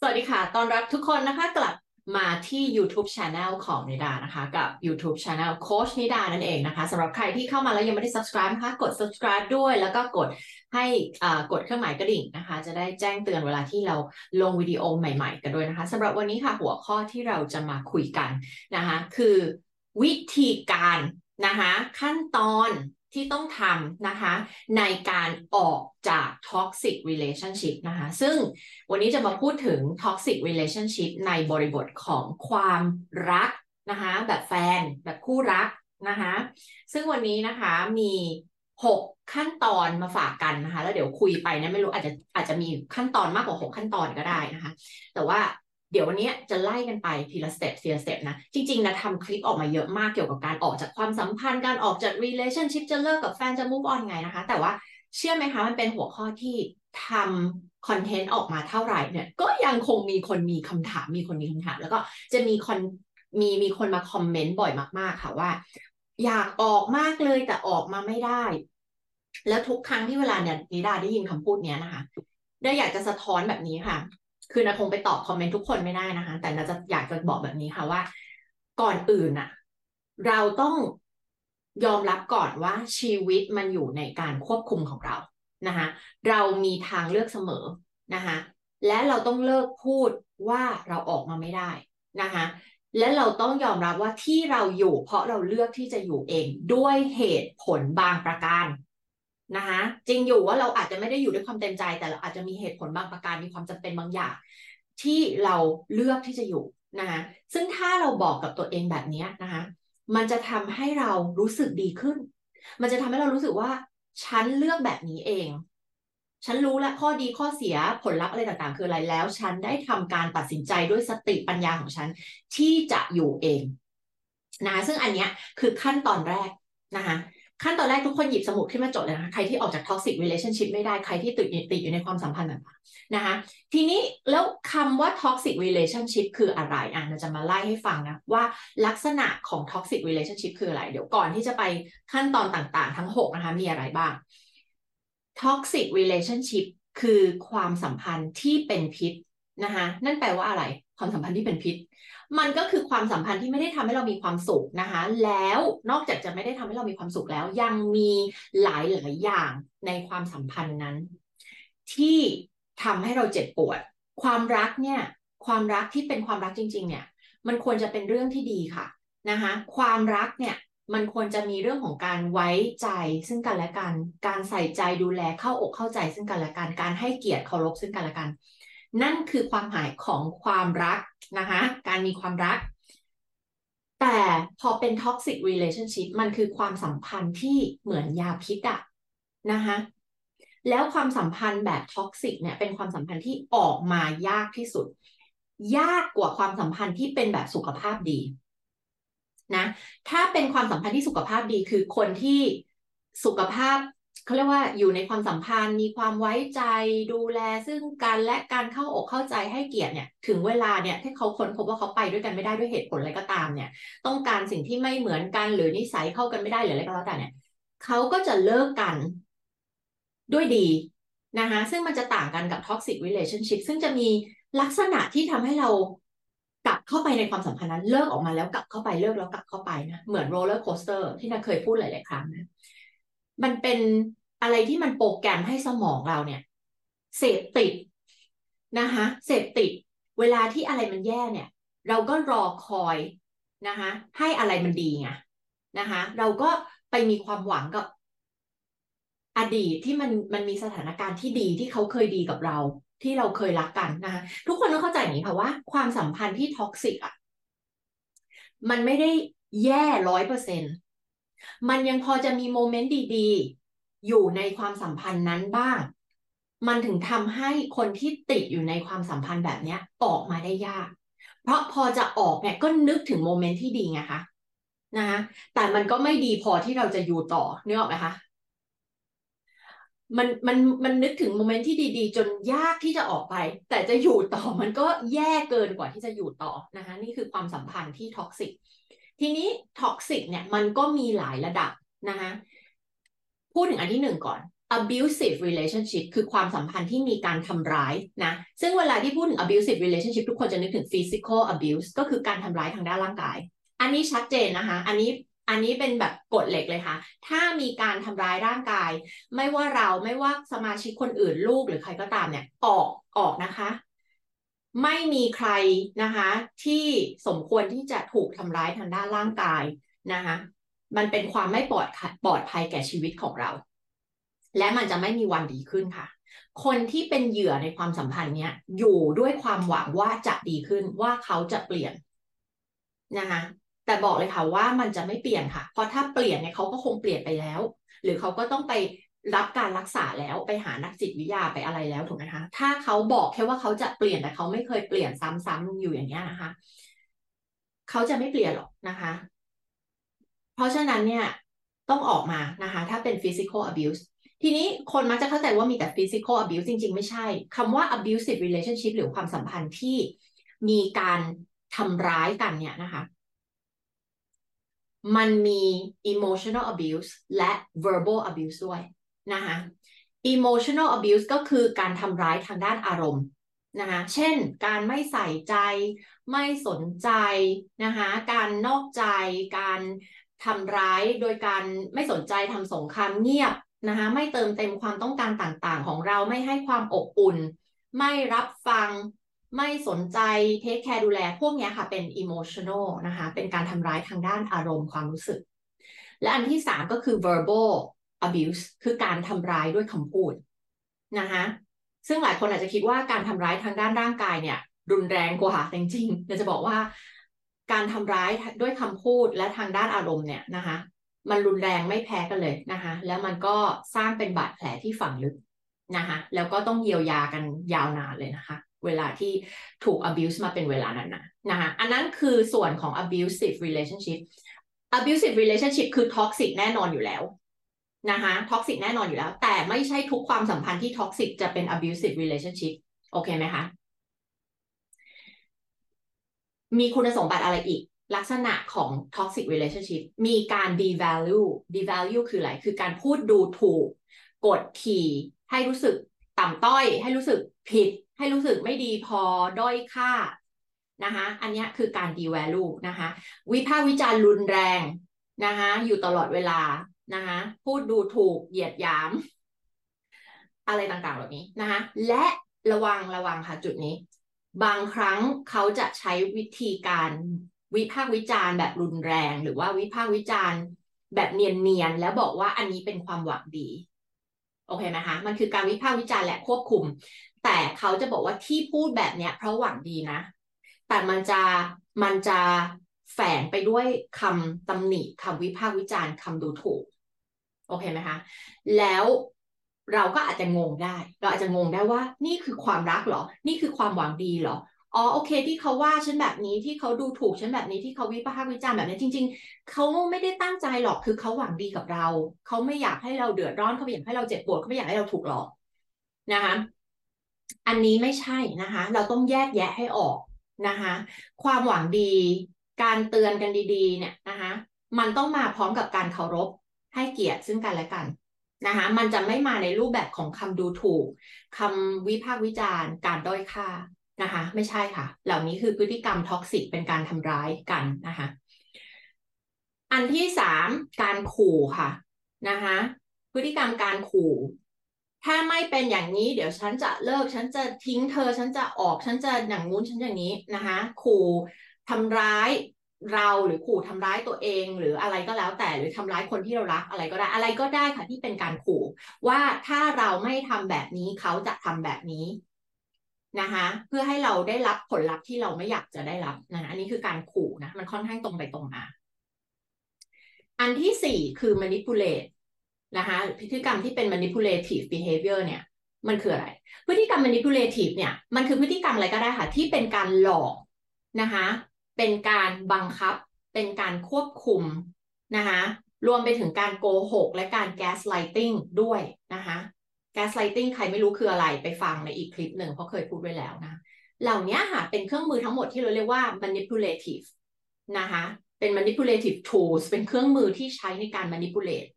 สวัสดีค่ะ ตอนรับทุกคนนะคะกลับมาที่ YouTube Channel ของนิดานะคะ กับ YouTube Channel โคชนิดานั่นเองนะคะสำหรับใครที่เข้ามาแล้วยังไม่ได้ subscribe นะคะกด subscribe ด้วย แล้วก็กดให้กดเครื่องหมายกระดิ่งนะคะ จะได้แจ้งเตือนเวลาที่เราลงวิดีโอใหม่ๆ กันด้วยนะคะสำหรับวันนี้ค่ะหัวข้อที่เราจะมาคุยกันนะคะ คือวิธีการนะคะ ขั้นตอน ที่ต้องทำนะคะ ในการออกจาก toxic relationship นะคะ ซึ่งวันนี้จะมาพูดถึง toxic relationship ในบริบทของความรักนะคะ แบบแฟนแบบคู่รักนะคะ ซึ่งวันนี้นะคะมี 6 ขั้นตอนมาฝากกันนะคะ แล้วเดี๋ยวคุยไปนะไม่รู้อาจจะอาจจะมีขั้นตอนมากกว่า 6 ขั้นตอนก็ได้นะคะ แต่ว่า เดี๋ยววันนี้จะไล่กันไปทีละ step ทีละ step นะ จริงๆนะทำคลิปออกมาเยอะมากเกี่ยวกับการออกจากความสัมพันธ์ การออกจาก relationship จะเลิกกับแฟนจะ move on ไงนะคะ แต่ว่าเชื่อไหมคะ มันเป็นหัวข้อที่ทำคอนเทนต์ออกมาเท่าไหร่เนี่ย ก็ยังคงมีคนมีคำถาม มีคนมีคำถาม แล้วก็จะมีคนมีมีคนมาคอมเมนต์บ่อยมาก ๆ ค่ะว่า อยากออกมากเลยแต่ออกมาไม่ได้ แล้วทุกครั้งที่เวลาเนี่ยนิดาได้ยินคำพูดเนี้ยนะคะได้อยากจะสะท้อนแบบนี้ค่ะ คือนาคงไปตอบคอมเมนต์ทุกคนไม่ได้นะคะ แต่นาจะอยากจะบอกแบบนี้ค่ะว่า ก่อนอื่นอะเราต้องยอมรับก่อนว่าชีวิตมันอยู่ในการควบคุมของเรานะคะเรามีทางเลือกเสมอนะคะและเราต้องเลิกพูดว่าเราออกมาไม่ได้นะคะและเราต้องยอมรับว่าที่เราอยู่ เพราะเราเลือกที่จะอยู่เองด้วยเหตุผลบางประการ นะคะจริงอยู่ว่าเราอาจจะไม่ได้อยู่ด้วยความเต็มใจ แต่เราอาจจะมีเหตุผลบางประการมีความจำเป็นบางอย่าง ที่เราเลือกที่จะอยู่นะคะซึ่งถ้าเราบอกกับตัวเองแบบนี้นะคะมันจะทำให้เรารู้สึกดีขึ้น มันจะทำให้เรารู้สึกว่าฉันเลือกแบบนี้เอง ฉันรู้แล้วข้อดีข้อเสียผลลัพธ์อะไรต่างๆ คืออะไรแล้ว ฉันได้ทำการตัดสินใจด้วยสติปัญญาของฉันที่จะอยู่เองนะคะซึ่งอันนี้คือขั้นตอนแรกนะคะ ขั้นตอนแรกทุกคนหยิบสมุดขึ้นมาจดเลยนะคะใครที่ออกจาก toxic relationship ไม่ได้ใครที่ติดติดอยู่ในความสัมพันธ์ต่างๆนะคะ ทีนี้แล้วคำว่า toxic relationship คืออะไรอะเราจะมาไล่ให้ฟังนะว่าลักษณะของ toxic relationship คืออะไร เดี๋ยวก่อนที่จะไปขั้นตอนต่างๆ ทั้ง 6 นะคะมีอะไรบ้าง toxic relationship คือความสัมพันธ์ที่เป็นพิษนะคะนั่นแปลว่าอะไร ความสัมพันธ์ที่เป็นพิษ มันก็คือความสัมพันธ์ที่ไม่ได้ทำให้เรามีความสุขนะคะ แล้วนอกจากจะไม่ได้ทำให้เรามีความสุขแล้ว ยังมีหลายหลายอย่างในความสัมพันธ์นั้น ที่ทำให้เราเจ็บปวด ความรักเนี่ย ความรักที่เป็นความรักจริง ๆ เนี่ย มันควรจะเป็นเรื่องที่ดีค่ะนะคะความรักเนี่ยมันควรจะมีเรื่องของการไว้ใจซึ่งกันและกัน การใส่ใจดูแลเข้าอกเข้าใจซึ่งกันและกัน การให้เกียรติเคารพซึ่งกันและกัน นั่นคือความหมายของความรักนะคะ การมีความรัก แต่พอเป็น toxic relationship มันคือความสัมพันธ์ที่เหมือนยาพิษอะนะคะแล้วความสัมพันธ์แบบท็อกซิกเนี่ยเป็นความสัมพันธ์ที่ออกมายากที่สุด ยากกว่าความสัมพันธ์ที่เป็นแบบสุขภาพดีนะถ้าเป็นความสัมพันธ์ที่สุขภาพดีคือคนที่สุขภาพ เขาเรียกว่าอยู่ในความสัมพันธ์ มีความไว้ใจดูแลซึ่งกันและการเข้าอกเข้าใจให้เกียรติเนี่ย ถึงเวลาเนี่ยที่เขาค้นพบว่าเขาไปด้วยกันไม่ได้ด้วยเหตุผลอะไรก็ตามเนี่ย ต้องการสิ่งที่ไม่เหมือนกันหรือนิสัยเข้ากันไม่ได้หรืออะไรก็แล้วแต่เนี่ยเขาก็จะเลิกกันด้วยดีนะคะซึ่งมันจะต่างกันกับ toxic relationship ซึ่งจะมีลักษณะที่ทำให้เรากลับเข้าไปในความสัมพันธ์นั้น เลิกออกมาแล้วกลับเข้าไปเลิกแล้วกลับเข้าไปนะเหมือน roller coaster ที่นาเคยพูดหลาย ๆ ครั้งนะ มันเป็นอะไรที่มันโปรแกรมให้สมองเราเนี่ย เสพติดนะคะเสพติด เวลาที่อะไรมันแย่เนี่ย เราก็รอคอยนะคะให้อะไรมันดีไงนะคะเราก็ไปมีความหวังกับอดีตที่มันมันมีสถานการณ์ที่ดีที่เขาเคยดีกับเรา ที่เราเคยรักกันนะคะทุกคนต้องเข้าใจอย่างนี้ค่ะว่าความสัมพันธ์ที่ toxic อะมันไม่ได้แย่ร้อยเปอร์เซ็นต์ มันยังพอจะมี moment ดีๆ อยู่ในความสัมพันธ์นั้นบ้าง มันถึงทำให้คนที่ติดอยู่ในความสัมพันธ์แบบนี้ออกมาได้ยาก เพราะพอจะออกเนี่ยก็นึกถึง moment ที่ดีไงคะนะคะแต่มันก็ไม่ดีพอที่เราจะอยู่ต่อนึกออกไหมคะมันมันมันนึกถึง moment ที่ดีๆ จนยากที่จะออกไป แต่จะอยู่ต่อมันก็แย่เกินกว่าที่จะอยู่ต่อนะคะนี่คือความสัมพันธ์ที่ toxic ทีนี้ toxic เนี่ยมันก็มีหลายระดับนะคะพูดถึงอันที่หนึ่งก่อน abusive relationship คือความสัมพันธ์ที่มีการทำร้ายนะ ซึ่งเวลาที่พูดถึง abusive relationship ทุกคนจะนึกถึง physical abuse ก็คือการทำร้ายทางด้านร่างกาย อันนี้ชัดเจนนะคะ อันนี้อันนี้เป็นแบบกฎเหล็กเลยค่ะ ถ้ามีการทำร้ายร่างกาย ไม่ว่าเราไม่ว่าสมาชิกคนอื่นลูกหรือใครก็ตามเนี่ย ออกออกนะคะ ไม่มีใครนะคะ ที่สมควรที่จะถูกทำร้ายทางด้านร่างกายนะคะมันเป็นความไม่ปลอดปลอดภัยแก่ชีวิตของเรา และมันจะไม่มีวันดีขึ้นค่ะ คนที่เป็นเหยื่อในความสัมพันธ์เนี้ยอยู่ด้วยความหวังว่าจะดีขึ้นว่าเขาจะเปลี่ยนนะคะแต่บอกเลยค่ะว่ามันจะไม่เปลี่ยนค่ะ เพราะถ้าเปลี่ยนเนี่ยเขาก็คงเปลี่ยนไปแล้ว หรือเขาก็ต้องไป รับการรักษาแล้วไปหานักจิตวิทยาไปอะไรแล้วถูกไหมคะถ้าเขาบอกแค่ว่าเขาจะเปลี่ยนแต่เขาไม่เคยเปลี่ยนซ้ำๆอยู่อย่างเงี้ยนะคะเขาจะไม่เปลี่ยนหรอกนะคะ เพราะฉะนั้นเนี่ยต้องออกมานะคะ ถ้าเป็น physical abuse ทีนี้คนมักจะเข้าใจว่ามีแต่ physical abuse จริง ๆ ไม่ใช่คำว่า abusive relationship หรือความสัมพันธ์ที่มีการทำร้ายกันเนี่ยนะคะ มันมี emotional abuse และ verbal abuse ด้วย นะคะ emotional abuse ก็คือการทำร้ายทางด้านอารมณ์นะคะเช่นการไม่ใส่ใจ ไม่สนใจนะคะการนอกใจ การทำร้ายโดยการไม่สนใจทำสงครามเงียบนะคะไม่เติมเต็มความต้องการต่างๆ ของเราไม่ให้ความอบอุ่น ไม่รับฟัง ไม่สนใจเทคแคร์ดูแล พวกนี้ค่ะเป็น emotional นะคะเป็นการทำร้ายทางด้านอารมณ์ความรู้สึก และอันที่สามก็คือ verbal abuse คือการทำร้ายด้วยคำพูดนะคะซึ่งหลายคนอาจจะคิดว่าการทำร้ายทางด้านร่างกายเนี่ย รุนแรงกว่าจริงๆเราจะบอกว่าการทำร้ายด้วยคำพูดและทางด้านอารมณ์เนี่ยนะคะ มันรุนแรงไม่แพ้กันเลยนะคะ แล้วมันก็สร้างเป็นบาดแผลที่ฝังลึกนะคะ แล้วก็ต้องเยียวยากันยาวนานเลยนะคะ เวลาที่ถูก abuse มาเป็นเวลานั้นนะนะคะ อันนั้นคือส่วนของ abusive relationship abusive relationship คือ toxic แน่นอนอยู่แล้ว นะคะ toxic แน่นอนอยู่แล้ว แต่ไม่ใช่ทุกความสัมพันธ์ที่ toxic จะเป็น abusive relationship โอเคไหมคะ มีคุณสมบัติอะไรอีก ลักษณะของ toxic relationship มีการ devalue devalue คืออะไร คือการพูดดูถูก กดขี่ ให้รู้สึกต่ำต้อย ให้รู้สึกผิด ให้รู้สึกไม่ดีพอด้อยค่านะคะ อันนี้คือการ devalue นะคะ วิพากษ์วิจารณ์รุนแรงนะคะ อยู่ตลอดเวลา นะคะพูดดูถูกเหยียดหยาม อะไรต่างๆเหล่านี้นะคะและระวังระวังค่ะจุดนี้ บางครั้งเขาจะใช้วิธีการวิพากษ์วิจารณ์แบบรุนแรง หรือว่าวิพากษ์วิจารณ์แบบเนียนๆแล้วบอกว่าอันนี้เป็นความหวังดีโอเคไหมคะมันคือการวิพากษ์วิจารณ์และควบคุม แต่เขาจะบอกว่าที่พูดแบบเนี้ยเพราะหวังดีนะ แต่มันจะมันจะแฝงไปด้วยคำตำหนิคำวิพากษ์วิจารณ์คำดูถูก โอเคไหมคะ แล้วเราก็อาจจะงงได้ เราอาจจะงงได้ว่า นี่คือความรักเหรอ นี่คือความหวังดีเหรอ อ๋อโอเค ที่เขาว่าฉันแบบนี้ที่เขาดูถูกฉันแบบนี้ที่เขาวิพากษ์วิจารณ์แบบนี้จริง ๆเขาไม่ได้ตั้งใจหรอกคือเขาหวังดีกับเรา เขาไม่อยากให้เราเดือดร้อนเขาไม่อยากให้เราเจ็บปวดเขาไม่อยากให้เราถูกหลอกนะคะอันนี้ไม่ใช่นะคะ เราต้องแยกแยะให้ออกนะคะ ความหวังดี การเตือนกันดี ๆ เนี่ยนะคะ มันต้องมาพร้อมกับการเคารพ ให้เกียรติซึ่งกันและกันนะคะมันจะไม่มาในรูปแบบของคำดูถูกคำวิพากษ์วิจารณ์ การด้อยค่านะคะ ไม่ใช่ค่ะ เหล่านี้คือพฤติกรรม toxic เป็นการทำร้ายกันนะคะ อันที่สามการขู่ค่ะนะคะพฤติกรรมการขู่ ถ้าไม่เป็นอย่างนี้ เดี๋ยวฉันจะเลิก ฉันจะทิ้งเธอ ฉันจะออก ฉันจะอย่างงู้น ฉันอย่างนี้นะคะ ขู่ทำร้าย เราหรือขู่ทำร้ายตัวเอง หรืออะไรก็แล้วแต่หรือทำร้ายคนที่เรารักอะไรก็ได้อะไรก็ได้ค่ะที่เป็นการขู่ ว่าถ้าเราไม่ทำแบบนี้เขาจะทำแบบนี้นะคะ เพื่อให้เราได้รับผลลัพธ์ที่เราไม่อยากจะได้รับนะอันนี้คือการขู่นะมันค่อนข้างตรงไปตรงมาอันที่สี่คือ manipulate นะคะพฤติกรรมที่เป็น manipulative behavior เนี่ย มันคืออะไร พฤติกรรม manipulative เนี่ย มันคือพฤติกรรมอะไรก็ได้ค่ะ ที่เป็นการหลอกนะคะ เป็นการบังคับ เป็นการควบคุมนะคะรวมไปถึงการโกหก และการ gaslighting ด้วยนะคะ gaslighting ใครไม่รู้คืออะไรไปฟังในอีกคลิปหนึ่งเพราะเคยพูดไว้แล้วนะ เหล่านี้ค่ะเป็นเครื่องมือทั้งหมดที่เราเรียกว่า manipulative นะคะเป็น manipulative tools เป็นเครื่องมือที่ใช้ในการ manipulate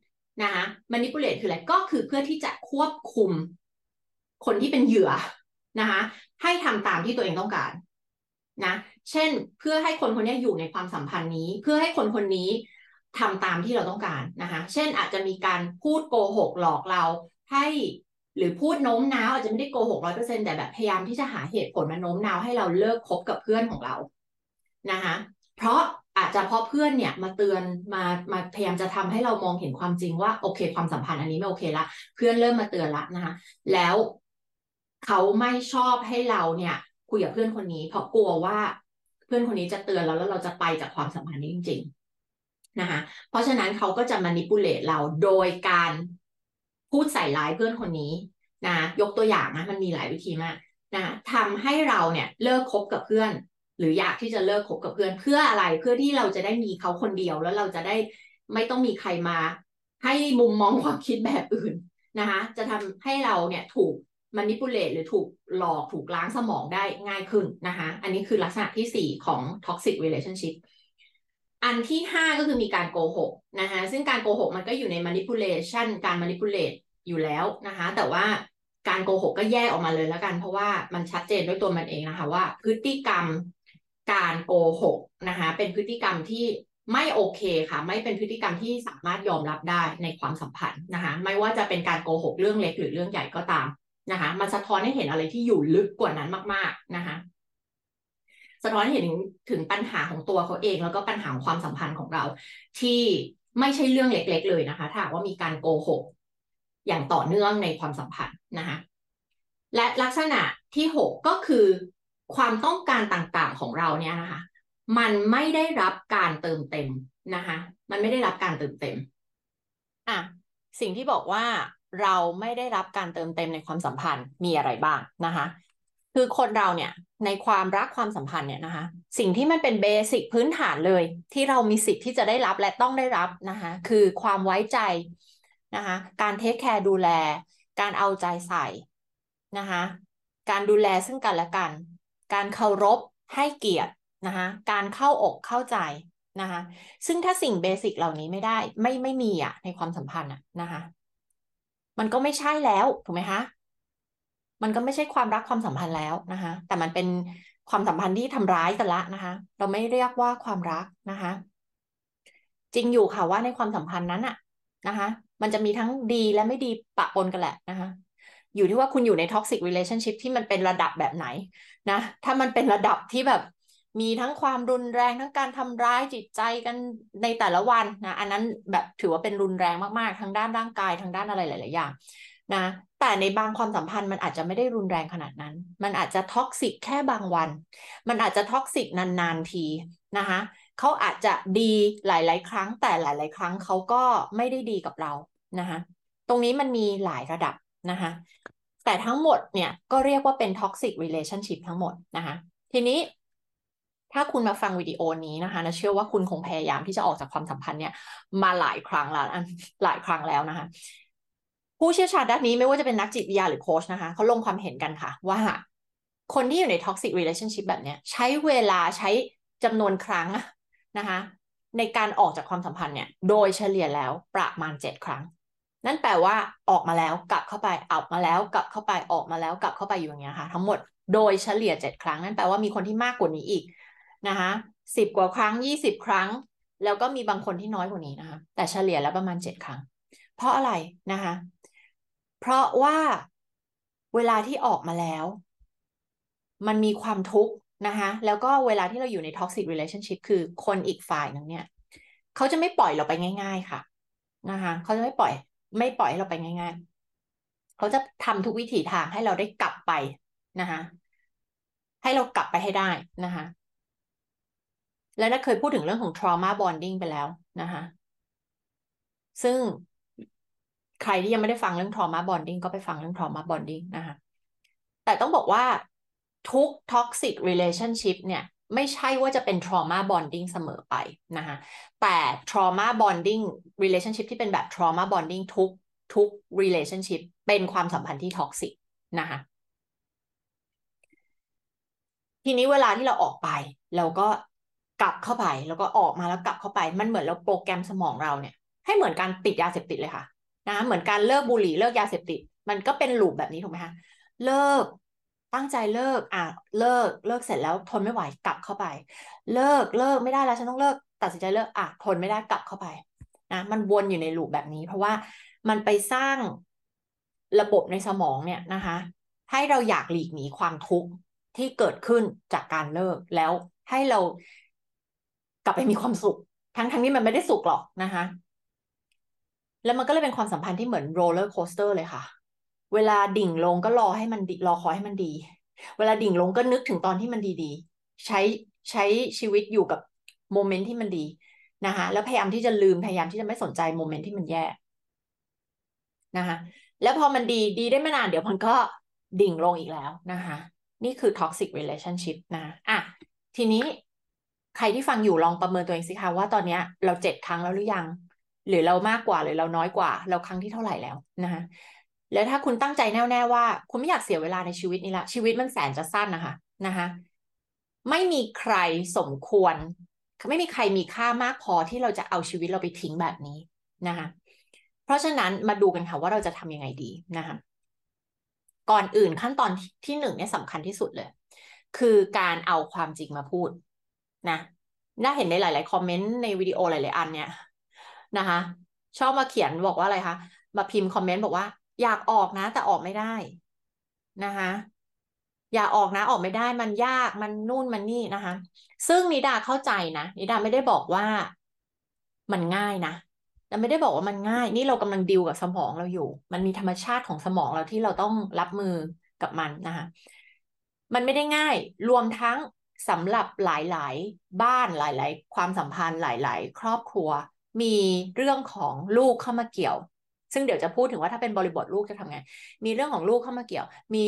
นะคะ manipulate คืออะไรก็คือเพื่อที่จะควบคุม คนที่เป็นเหยื่อนะคะให้ทำตามที่ตัวเองต้องการ นะ เช่นเพื่อให้คนคนนี้อยู่ในความสัมพันธ์นี้ เพื่อให้คนคนนี้ทำตามที่เราต้องการนะคะ เช่นอาจจะมีการพูดโกหกหลอกเราให้หรือพูดโน้มน้าวอาจจะไม่ได้โกหกร้อยเปอร์เซ็นแต่แบบพยายามที่จะหาเหตุผลมาโน้มน้าวให้เราเลิกคบกับเพื่อนของเรานะคะเพราะอาจจะเพราะเพื่อนเนี่ยมาเตือนมามาพยายามจะทำให้เรามองเห็นความจริงว่าโอเค ความสัมพันธ์อันนี้ไม่โอเคละเพื่อนเริ่มมาเตือนละนะคะแล้วเขาไม่ชอบให้เราเนี่ย คุยกับเพื่อนคนนี้ เพราะกลัวว่าเพื่อนคนนี้จะเตือนเราแล้วเราจะไปจากความสัมพันธ์นี้จริง ๆนะคะเพราะฉะนั้นเขาก็จะมานิปุเลตเราโดยการพูดใส่ร้ายเพื่อนคนนี้นะยกตัวอย่างนะมันมีหลายวิธีมากนะทำให้เราเนี่ยเลิกคบกับเพื่อน หรืออยากที่จะเลิกคบกับเพื่อน เพื่ออะไรเพื่อที่เราจะได้มีเขาคนเดียวแล้วเราจะได้ไม่ต้องมีใครมา ให้มุมมองความคิดแบบอื่นนะคะจะทำให้เราเนี่ยถูก มานิปุเลตหรือถูกหลอกถูกล้างสมองได้ง่ายขึ้นนะคะอันนี้คือลักษณะที่ 4 ของ toxic relationship อันที่ 5 ก็คือมีการโกหกนะคะซึ่งการโกหกมันก็อยู่ใน manipulation การ manipulate อยู่แล้วนะคะแต่ว่าการโกหกก็แยกออกมาเลยแล้วกัน เพราะว่ามันชัดเจนด้วยตัวมันเองนะคะว่า พฤติกรรมการโกหกนะคะเป็นพฤติกรรมที่ไม่โอเคค่ะ ไม่เป็นพฤติกรรมที่สามารถยอมรับได้ในความสัมพันธ์นะคะไม่ว่าจะเป็นการโกหกเรื่องเล็กหรือเรื่องใหญ่ก็ตาม นะคะ มันสะท้อนให้เห็นอะไรที่อยู่ลึกกว่านั้นมาก ๆนะคะ สะท้อนให้เห็นถึงปัญหาของตัวเขาเอง แล้วก็ปัญหาของความสัมพันธ์ของเรา ที่ไม่ใช่เรื่องเล็ก ๆ เลยนะคะ ถ้าว่ามีการโกหกอย่างต่อเนื่องในความสัมพันธ์นะคะและลักษณะที่หกก็คือความต้องการต่างๆของเราเนี่ยนะคะ มันไม่ได้รับการเติมเต็มนะคะ มันไม่ได้รับการเติมเต็ม อะ สิ่งที่บอกว่า เราไม่ได้รับการเติมเต็มในความสัมพันธ์มีอะไรบ้างนะคะ คือคนเราเนี่ยในความรักความสัมพันธ์เนี่ยนะคะ สิ่งที่มันเป็น basic พื้นฐานเลย ที่เรามีสิทธิ์ที่จะได้รับและต้องได้รับนะคะ คือความไว้ใจนะคะการ take care ดูแล การเอาใจใส่นะคะการดูแลซึ่งกันและกัน การเคารพให้เกียรตินะคะการเข้าอกเข้าใจนะคะซึ่งถ้าสิ่ง basic เหล่านี้ไม่ได้ไม่ไม่มีอะในความสัมพันธ์อะนะคะ มันก็ไม่ใช่แล้วถูกไหมคะมันก็ไม่ใช่ความรักความสัมพันธ์แล้วนะคะ แต่มันเป็นความสัมพันธ์ที่ทำร้ายกันละนะคะ เราไม่เรียกว่าความรักนะคะ จริงอยู่ค่ะว่าในความสัมพันธ์นั้นอะนะคะ มันจะมีทั้งดีและไม่ดีปะปนกันแหละนะคะ อยู่ที่ว่าคุณอยู่ในท็อกซิก relationship ที่มันเป็นระดับแบบไหนนะ ถ้ามันเป็นระดับที่แบบ มีทั้งความรุนแรงทั้งการทำร้ายจิตใจกันในแต่ละวันนะอันนั้นแบบถือว่าเป็นรุนแรงมากๆ ทั้งด้านร่างกายทั้งด้านอะไรหลายๆอย่างนะแต่ในบางความสัมพันธ์มันอาจจะไม่ได้รุนแรงขนาดนั้น มันอาจจะ toxic แค่บางวัน มันอาจจะ toxic นานๆทีนะคะเขาอาจจะดีหลาย ๆ ครั้ง แต่หลาย ๆ ครั้งเขาก็ไม่ได้ดีกับเรานะคะตรงนี้มันมีหลายระดับนะคะแต่ทั้งหมดเนี่ยก็เรียกว่าเป็น toxic relationship ทั้งหมดนะคะทีนี้ ถ้าคุณมาฟังวิดีโอนี้นะคะนะเชื่อว่าคุณคงพยายามที่จะออกจากความสัมพันธ์เนี่ย มาหลายครั้งแล้วหลายครั้งแล้วนะคะ ผู้เชี่ยวชาญด้านนี้ไม่ว่าจะเป็นนักจิตวิทยาหรือโค้ชนะคะเขาลงความเห็นกันค่ะ ว่าคนที่อยู่ใน toxic relationship แบบเนี้ย ใช้เวลาใช้จำนวนครั้งนะคะ ในการออกจากความสัมพันธ์เนี่ย โดยเฉลี่ยแล้วประมาณเจ็ดครั้ง นั่นแปลว่าออกมาแล้วกลับเข้าไปออกมาแล้วกลับเข้าไปออกมาแล้วกลับเข้าไปอยู่อย่างเงี้ยค่ะ ทั้งหมดโดยเฉลี่ยเจ็ดครั้งนั่นแปลว่ามีคนที่มากกว่านี้อีก นะคะสิบกว่าครั้งยี่สิบครั้ง แล้วก็มีบางคนที่น้อยกว่านี้นะคะ แต่เฉลี่ยแล้วประมาณเจ็ดครั้ง เพราะอะไรนะคะ เพราะว่าเวลาที่ออกมาแล้ว มันมีความทุกข์นะคะ แล้วก็เวลาที่เราอยู่ใน toxic relationship คือคนอีกฝ่ายนึงเนี่ยเขาจะไม่ปล่อยเราไปง่าย ๆค่ะนะคะเขาจะไม่ปล่อย ไม่ปล่อยให้เราไปง่าย ๆเขาจะทำทุกวิถีทางให้เราได้กลับไปนะคะให้เรากลับไปให้ได้นะคะ และน่าเคยพูดถึงเรื่องของ trauma bonding ไปแล้วนะคะซึ่งใครที่ยังไม่ได้ฟังเรื่อง trauma bonding ก็ไปฟังเรื่อง trauma bonding นะคะแต่ต้องบอกว่าทุก toxic relationship เนี่ยไม่ใช่ว่าจะเป็น trauma bonding เสมอไปนะคะแต่ trauma bonding relationship ที่เป็นแบบ trauma bonding ทุกทุก relationship เป็นความสัมพันธ์ที่ toxic นะคะทีนี้เวลาที่เราออกไป เราก็ กลับเข้าไปแล้วก็ออกมาแล้วกลับเข้าไป มันเหมือนเราโปรแกรมสมองเราเนี่ย ให้เหมือนการติดยาเสพติดเลยค่ะ นะเหมือนการเลิกบุหรี่เลิกยาเสพติด มันก็เป็นลูปแบบนี้ถูกไหมคะเลิกตั้งใจเลิกอะเลิกเลิกเสร็จแล้วทนไม่ไหวกลับเข้าไป เลิกเลิกไม่ได้แล้วฉันต้องเลิก ตัดสินใจเลิกอะทนไม่ได้กลับเข้าไปนะมันวนอยู่ใน loop แบบนี้ เพราะว่ามันไปสร้างระบบในสมองเนี่ยนะคะ ให้เราอยากหลีกหนีความทุกข์ที่เกิดขึ้นจากการเลิกแล้วให้เรา กลับไปมีความสุข ทั้งทั้งนี้มันไม่ได้สุขหรอกนะคะ แล้วมันก็เลยเป็นความสัมพันธ์ที่เหมือน roller coaster เลยค่ะ เวลาดิ่งลงก็รอให้มันรอคอยให้มันดี เวลาดิ่งลงก็นึกถึงตอนที่มันดีๆ ใช้ใช้ชีวิตอยู่กับโมเมนต์ที่มันดีนะคะแล้วพยายามที่จะลืมพยายามที่จะไม่สนใจโมเมนต์ที่มันแย่นะคะแล้วพอมันดีดีได้ไม่นานเดี๋ยวมันก็ดิ่งลงอีกแล้วนะคะ นี่คือ toxic relationship นะอะทีนี้ ใครที่ฟังอยู่ลองประเมินตัวเองสิคะว่าตอนนี้เราเจ็ดครั้งแล้วหรือยัง หรือเรามากกว่าหรือเราน้อยกว่า เราครั้งที่เท่าไหร่แล้วนะคะแล้วถ้าคุณตั้งใจแน่วแน่ว่า คุณไม่อยากเสียเวลาในชีวิตนี้ละชีวิตมันแสนจะสั้นนะคะนะคะไม่มีใครสมควร ไม่มีใครมีค่ามากพอที่เราจะเอาชีวิตเราไปทิ้งแบบนี้นะคะเพราะฉะนั้นมาดูกันค่ะว่าเราจะทำยังไงดีนะคะก่อนอื่นขั้นตอนที่หนึ่งเนี่ยสำคัญที่สุดเลย คือการเอาความจริงมาพูด นะน่าเห็นในหลาย ๆ คอมเมนต์ในวิดีโอหลาย ๆ อันเนี่ยนะคะ ชอบมาเขียนบอกว่าอะไรคะมาพิมพ์คอมเมนต์บอกว่า อยากออกนะ แต่ออกไม่ได้นะคะอยากออกนะออกไม่ได้มันยากมันนู่นมันนี่นะคะ ซึ่งนิดาเข้าใจนะนิดาไม่ได้บอกว่ามันง่ายนะแต่ไม่ได้บอกว่ามันง่าย นี่เรากำลังดิวกับสมองเราอยู่ มันมีธรรมชาติของสมองเราที่เราต้องรับมือกับมันนะคะ มันไม่ได้ง่าย รวมทั้ง สำหรับหลาย ๆ บ้านหลาย ๆ ความสัมพันธ์หลาย ๆ ครอบครัว มีเรื่องของลูกเข้ามาเกี่ยว ซึ่งเดี๋ยวจะพูดถึงว่าถ้าเป็นบริบทลูกจะทำไง มีเรื่องของลูกเข้ามาเกี่ยว มี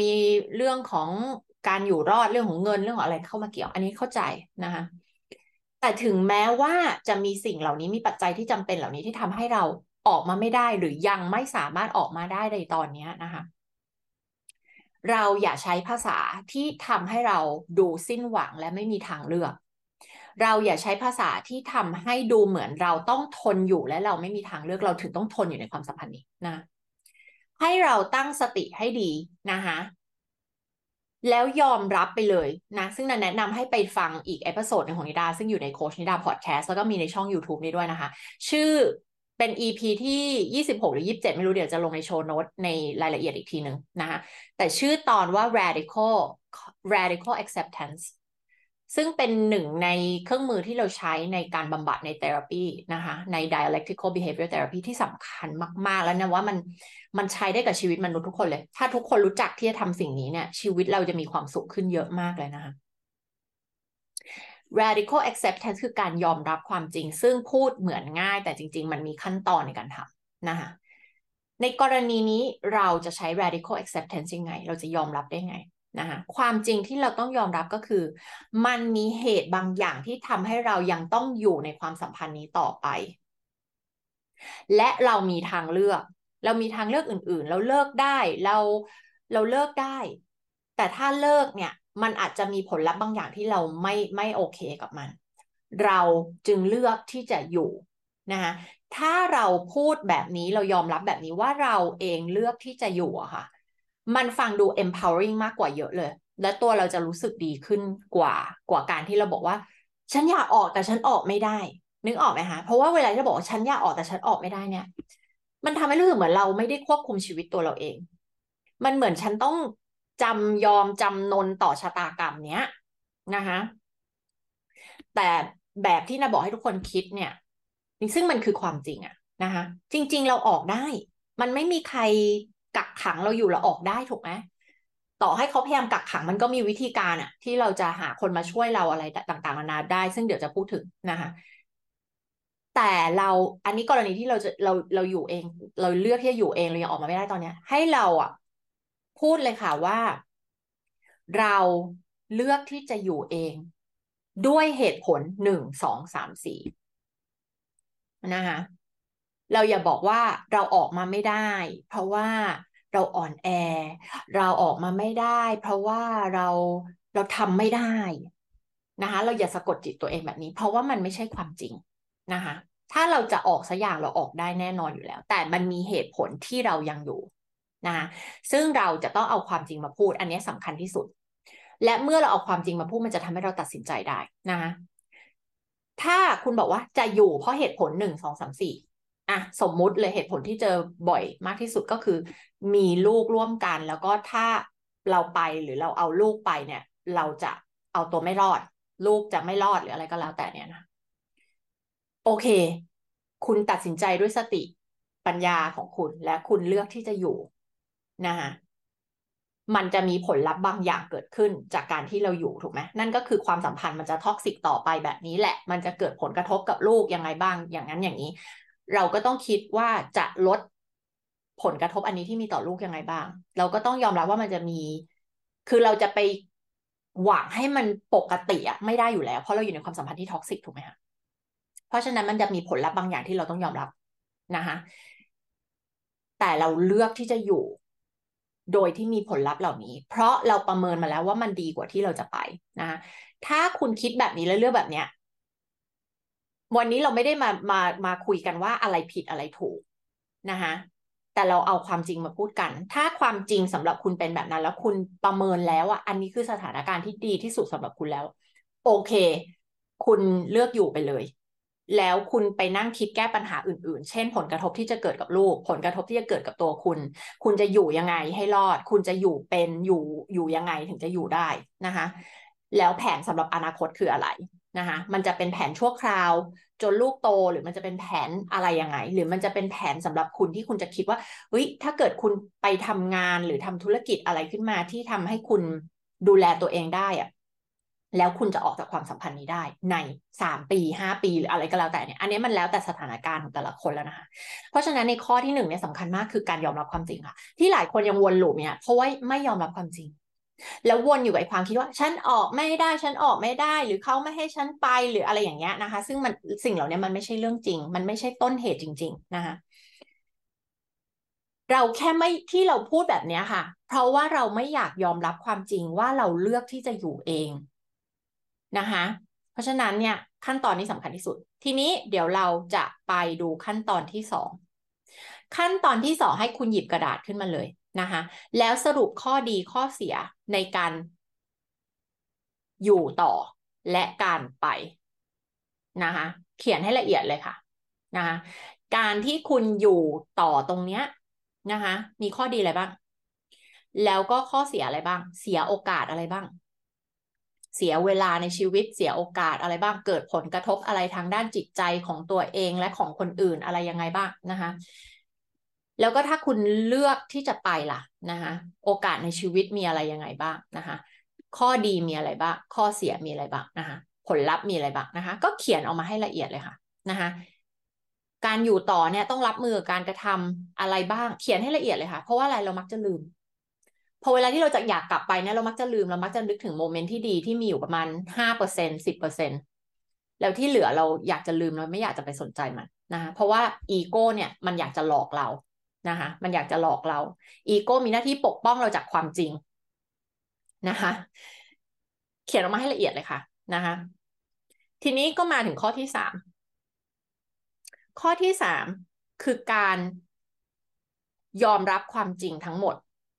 มีเรื่องของการอยู่รอดเรื่องของเงินเรื่องของอะไรเข้ามาเกี่ยว อันนี้เข้าใจนะคะแต่ถึงแม้ว่าจะมีสิ่งเหล่านี้มีปัจจัยที่จำเป็นเหล่านี้ที่ทำให้เราออกมาไม่ได้หรือยังไม่สามารถออกมาได้ในตอนนี้นะคะ เราอย่าใช้ภาษาที่ทำให้เราดูสิ้นหวังและไม่มีทางเลือก เราอย่าใช้ภาษาที่ทำให้ดูเหมือนเราต้องทนอยู่และเราไม่มีทางเลือกเราถึงต้องทนอยู่ในความสัมพันธ์นี้นะ ให้เราตั้งสติให้ดีนะคะแล้วยอมรับไปเลยนะ ซึ่งนันแนะนำให้ไปฟังอีก episode หนึ่งของนิดา ซึ่งอยู่ในโค้ชนิดาพอดแคสต์แล้วก็มีในช่อง YouTube นี้ด้วยนะคะ ชื่อ เป็น EP ที่ 26 หรือ 27 ไม่รู้เดี๋ยวจะลงใน show note ในรายละเอียดอีกทีหนึ่งนะคะแต่ชื่อตอนว่า radical radical acceptance ซึ่งเป็นหนึ่งในเครื่องมือที่เราใช้ในการบำบัดในเทอราปีนะคะใน dialectical behavior therapy ที่สำคัญมาก ๆ แล้วนะว่ามันมันใช้ได้กับชีวิตมนุษย์ทุกคนเลย ถ้าทุกคนรู้จักที่จะทำสิ่งนี้เนี่ยชีวิตเราจะมีความสุขขึ้นเยอะมากเลยนะคะ radical acceptance คือการยอมรับความจริง ซึ่งพูดเหมือนง่าย แต่จริง ๆ มันมีขั้นตอนในการทำนะคะในกรณีนี้เราจะใช้ radical acceptance ยังไง เราจะยอมรับได้ไงนะคะความจริงที่เราต้องยอมรับก็คือ มันมีเหตุบางอย่างที่ทำให้เรายังต้องอยู่ในความสัมพันธ์นี้ต่อไป และเรามีทางเลือก เรามีทางเลือกอื่น ๆ เราเลิกได้เราเราเลิกได้ แต่ถ้าเลิกเนี่ย มันอาจจะมีผลลัพธ์บางอย่างที่เราไม่ไม่โอเคกับมัน เราจึงเลือกที่จะอยู่นะคะถ้าเราพูดแบบนี้เรายอมรับแบบนี้ว่าเราเองเลือกที่จะอยู่อะค่ะ มันฟังดู empowering มากกว่าเยอะเลย และตัวเราจะรู้สึกดีขึ้นกว่ากว่าการที่เราบอกว่า ฉันอยากออกแต่ฉันออกไม่ได้ นึกออกไหมคะเพราะว่าเวลาที่บอกว่าฉันอยากออกแต่ฉันออกไม่ได้เนี่ย มันทำให้รู้สึกเหมือนเราไม่ได้ควบคุมชีวิตตัวเราเอง มันเหมือนฉันต้อง จำยอมจำนนต่อชะตากรรมเนี้ยนะคะแต่แบบที่นาบอกให้ทุกคนคิดเนี่ย ซึ่งมันคือความจริงอะนะคะจริง ๆ เราออกได้ มันไม่มีใครกักขังเราอยู่เราออกได้ถูกไหมต่อให้เขาพยายามกักขังมันก็มีวิธีการอะที่เราจะหาคนมาช่วยเราอะไรต่างๆนานาได้ ซึ่งเดี๋ยวจะพูดถึงนะคะแต่เราอันนี้กรณีที่เราจะเราเราอยู่เอง เราเลือกที่จะอยู่เองเรายังออกมาไม่ได้ตอนเนี้ย ให้เราอะ พูดเลยค่ะว่า เราเลือกที่จะอยู่เอง ด้วยเหตุผลหนึ่งสองสามสี่นะคะเราอย่าบอกว่าเราออกมาไม่ได้ เพราะว่าเราอ่อนแอ เราออกมาไม่ได้ เพราะว่าเราเราทำไม่ได้นะคะเราอย่าสะกดจิตตัวเองแบบนี้ เพราะว่ามันไม่ใช่ความจริงนะคะถ้าเราจะออกสักอย่างเราออกได้แน่นอนอยู่แล้ว แต่มันมีเหตุผลที่เรายังอยู่ นะซึ่งเราจะต้องเอาความจริงมาพูด อันนี้สำคัญที่สุด และเมื่อเราเอาความจริงมาพูดมันจะทำให้เราตัดสินใจได้นะถ้าคุณบอกว่าจะอยู่เพราะเหตุผลหนึ่งสองสามสี่อะสมมุติเลยเหตุผลที่เจอบ่อยมากที่สุดก็คือ มีลูกร่วมกัน แล้วก็ถ้าเราไปหรือเราเอาลูกไปเนี่ย เราจะเอาตัวไม่รอด ลูกจะไม่รอดหรืออะไรก็แล้วแต่เนี่ยนะโอเค คุณตัดสินใจด้วยสติปัญญาของคุณ และคุณเลือกที่จะอยู่ นะคะมันจะมีผลลัพธ์บางอย่างเกิดขึ้นจากการที่เราอยู่ถูกไหมนั่นก็คือความสัมพันธ์มันจะท็อกซิกต่อไปแบบนี้แหละ มันจะเกิดผลกระทบกับลูกยังไงบ้าง อย่างนั้นอย่างนี้ เราก็ต้องคิดว่าจะลดผลกระทบอันนี้ที่มีต่อลูกยังไงบ้าง เราก็ต้องยอมรับว่ามันจะมี คือเราจะไปหวังให้มันปกติอะไม่ได้อยู่แล้ว เพราะเราอยู่ในความสัมพันธ์ที่ท็อกซิกถูกไหมคะเพราะฉะนั้นมันจะมีผลลัพธ์บางอย่างที่เราต้องยอมรับนะคะแต่เราเลือกที่จะอยู่ โดยที่มีผลลัพธ์เหล่านี้ เพราะเราประเมินมาแล้วว่ามันดีกว่าที่เราจะไปนะถ้าคุณคิดแบบนี้แล้วเลือกแบบเนี้ยวันนี้เราไม่ได้มามามาคุยกันว่าอะไรผิดอะไรถูกนะคะแต่เราเอาความจริงมาพูดกัน ถ้าความจริงสำหรับคุณเป็นแบบนั้น แล้วคุณประเมินแล้วอะอันนี้คือสถานการณ์ที่ดีที่สุดสำหรับคุณแล้ว โอเค คุณเลือกอยู่ไปเลย แล้วคุณไปนั่งคิดแก้ปัญหาอื่นๆ เช่น ผลกระทบที่จะเกิดกับลูก ผลกระทบที่จะเกิดกับตัวคุณ คุณจะอยู่ยังไงให้รอด คุณจะอยู่เป็นอยู่อยู่ยังไงถึงจะอยู่ได้นะคะ แล้วแผนสำหรับอนาคตคืออะไรนะคะมันจะเป็นแผนชั่วคราว จนลูกโตหรือมันจะเป็นแผนอะไรยังไง หรือมันจะเป็นแผนสำหรับคุณที่คุณจะคิดว่าเฮ้ยถ้าเกิดคุณไปทำงานหรือทำธุรกิจอะไรขึ้นมาที่ทำให้คุณดูแลตัวเองได้อะ แล้วคุณจะออกจากความสัมพันธ์นี้ได้ ในสามปีห้าปีหรืออะไรก็แล้วแต่เนี่ยอันนี้มันแล้วแต่สถานการณ์ของแต่ละคนแล้วนะคะ เพราะฉะนั้นในข้อที่หนึ่งเนี่ยสำคัญมากคือการยอมรับความจริงค่ะ ที่หลายคนยังวนลูปเนี่ยเพราะว่าไม่ยอมรับความจริง แล้ววนอยู่กับความคิดว่าฉันออกไม่ได้ฉันออกไม่ได้ หรือเขาไม่ให้ฉันไปหรืออะไรอย่างเงี้ยนะคะ ซึ่งมันสิ่งเหล่านี้มันไม่ใช่เรื่องจริง มันไม่ใช่ต้นเหตุจริง ๆ นะคะเราแค่ไม่ที่เราพูดแบบนี้ค่ะ เพราะว่าเราไม่อยากยอมรับความจริงว่าเราเลือกที่จะอยู่เอง นะคะ เพราะฉะนั้นเนี่ยขั้นตอนนี้สำคัญที่สุด ทีนี้เดี๋ยวเราจะไปดูขั้นตอนที่สองขั้นตอนที่สองให้คุณหยิบกระดาษขึ้นมาเลยนะคะแล้วสรุปข้อดีข้อเสียในการ อยู่ต่อและการไปนะคะเขียนให้ละเอียดเลยค่ะนะคะการที่คุณอยู่ต่อตรงเนี้ยนะคะมีข้อดีอะไรบ้าง แล้วก็ข้อเสียอะไรบ้าง เสียโอกาสอะไรบ้าง เสียเวลาในชีวิตเสียโอกาสอะไรบ้างเกิดผลกระทบอะไรทางด้านจิตใจของตัวเองและของคนอื่นอะไรยังไงบ้างนะคะ แล้วก็ถ้าคุณเลือกที่จะไปล่ะนะคะโอกาสในชีวิตมีอะไรยังไงบ้างนะคะข้อดีมีอะไรบ้าง ข้อเสียมีอะไรบ้างนะคะ ผลลัพธ์มีอะไรบ้างนะคะ ก็เขียนออกมาให้ละเอียดเลยค่ะนะคะ การอยู่ต่อเนี่ยต้องรับมือการกระทำอะไรบ้าง เขียนให้ละเอียดเลยค่ะ เพราะว่าอะไรเรามักจะลืม พอเวลาที่เราจะอยากกลับไปเนี่ยเรามักจะลืมเรามักจะนึกถึงโมเมนต์ที่ดีที่มีอยู่ประมาณห้าเปอร์เซ็นสิบเปอร์เซ็นแล้วที่เหลือเราอยากจะลืมเราไม่อยากจะไปสนใจมันนะคะเพราะว่าอีโก้เนี่ยมันอยากจะหลอกเรานะคะมันอยากจะหลอกเราอีโก้มีหน้าที่ปกป้องเราจากความจริงนะคะเขียนออกมาให้ละเอียดเลยค่ะนะคะทีนี้ก็มาถึงข้อที่สามข้อที่สามคือการยอมรับความจริงทั้งหมด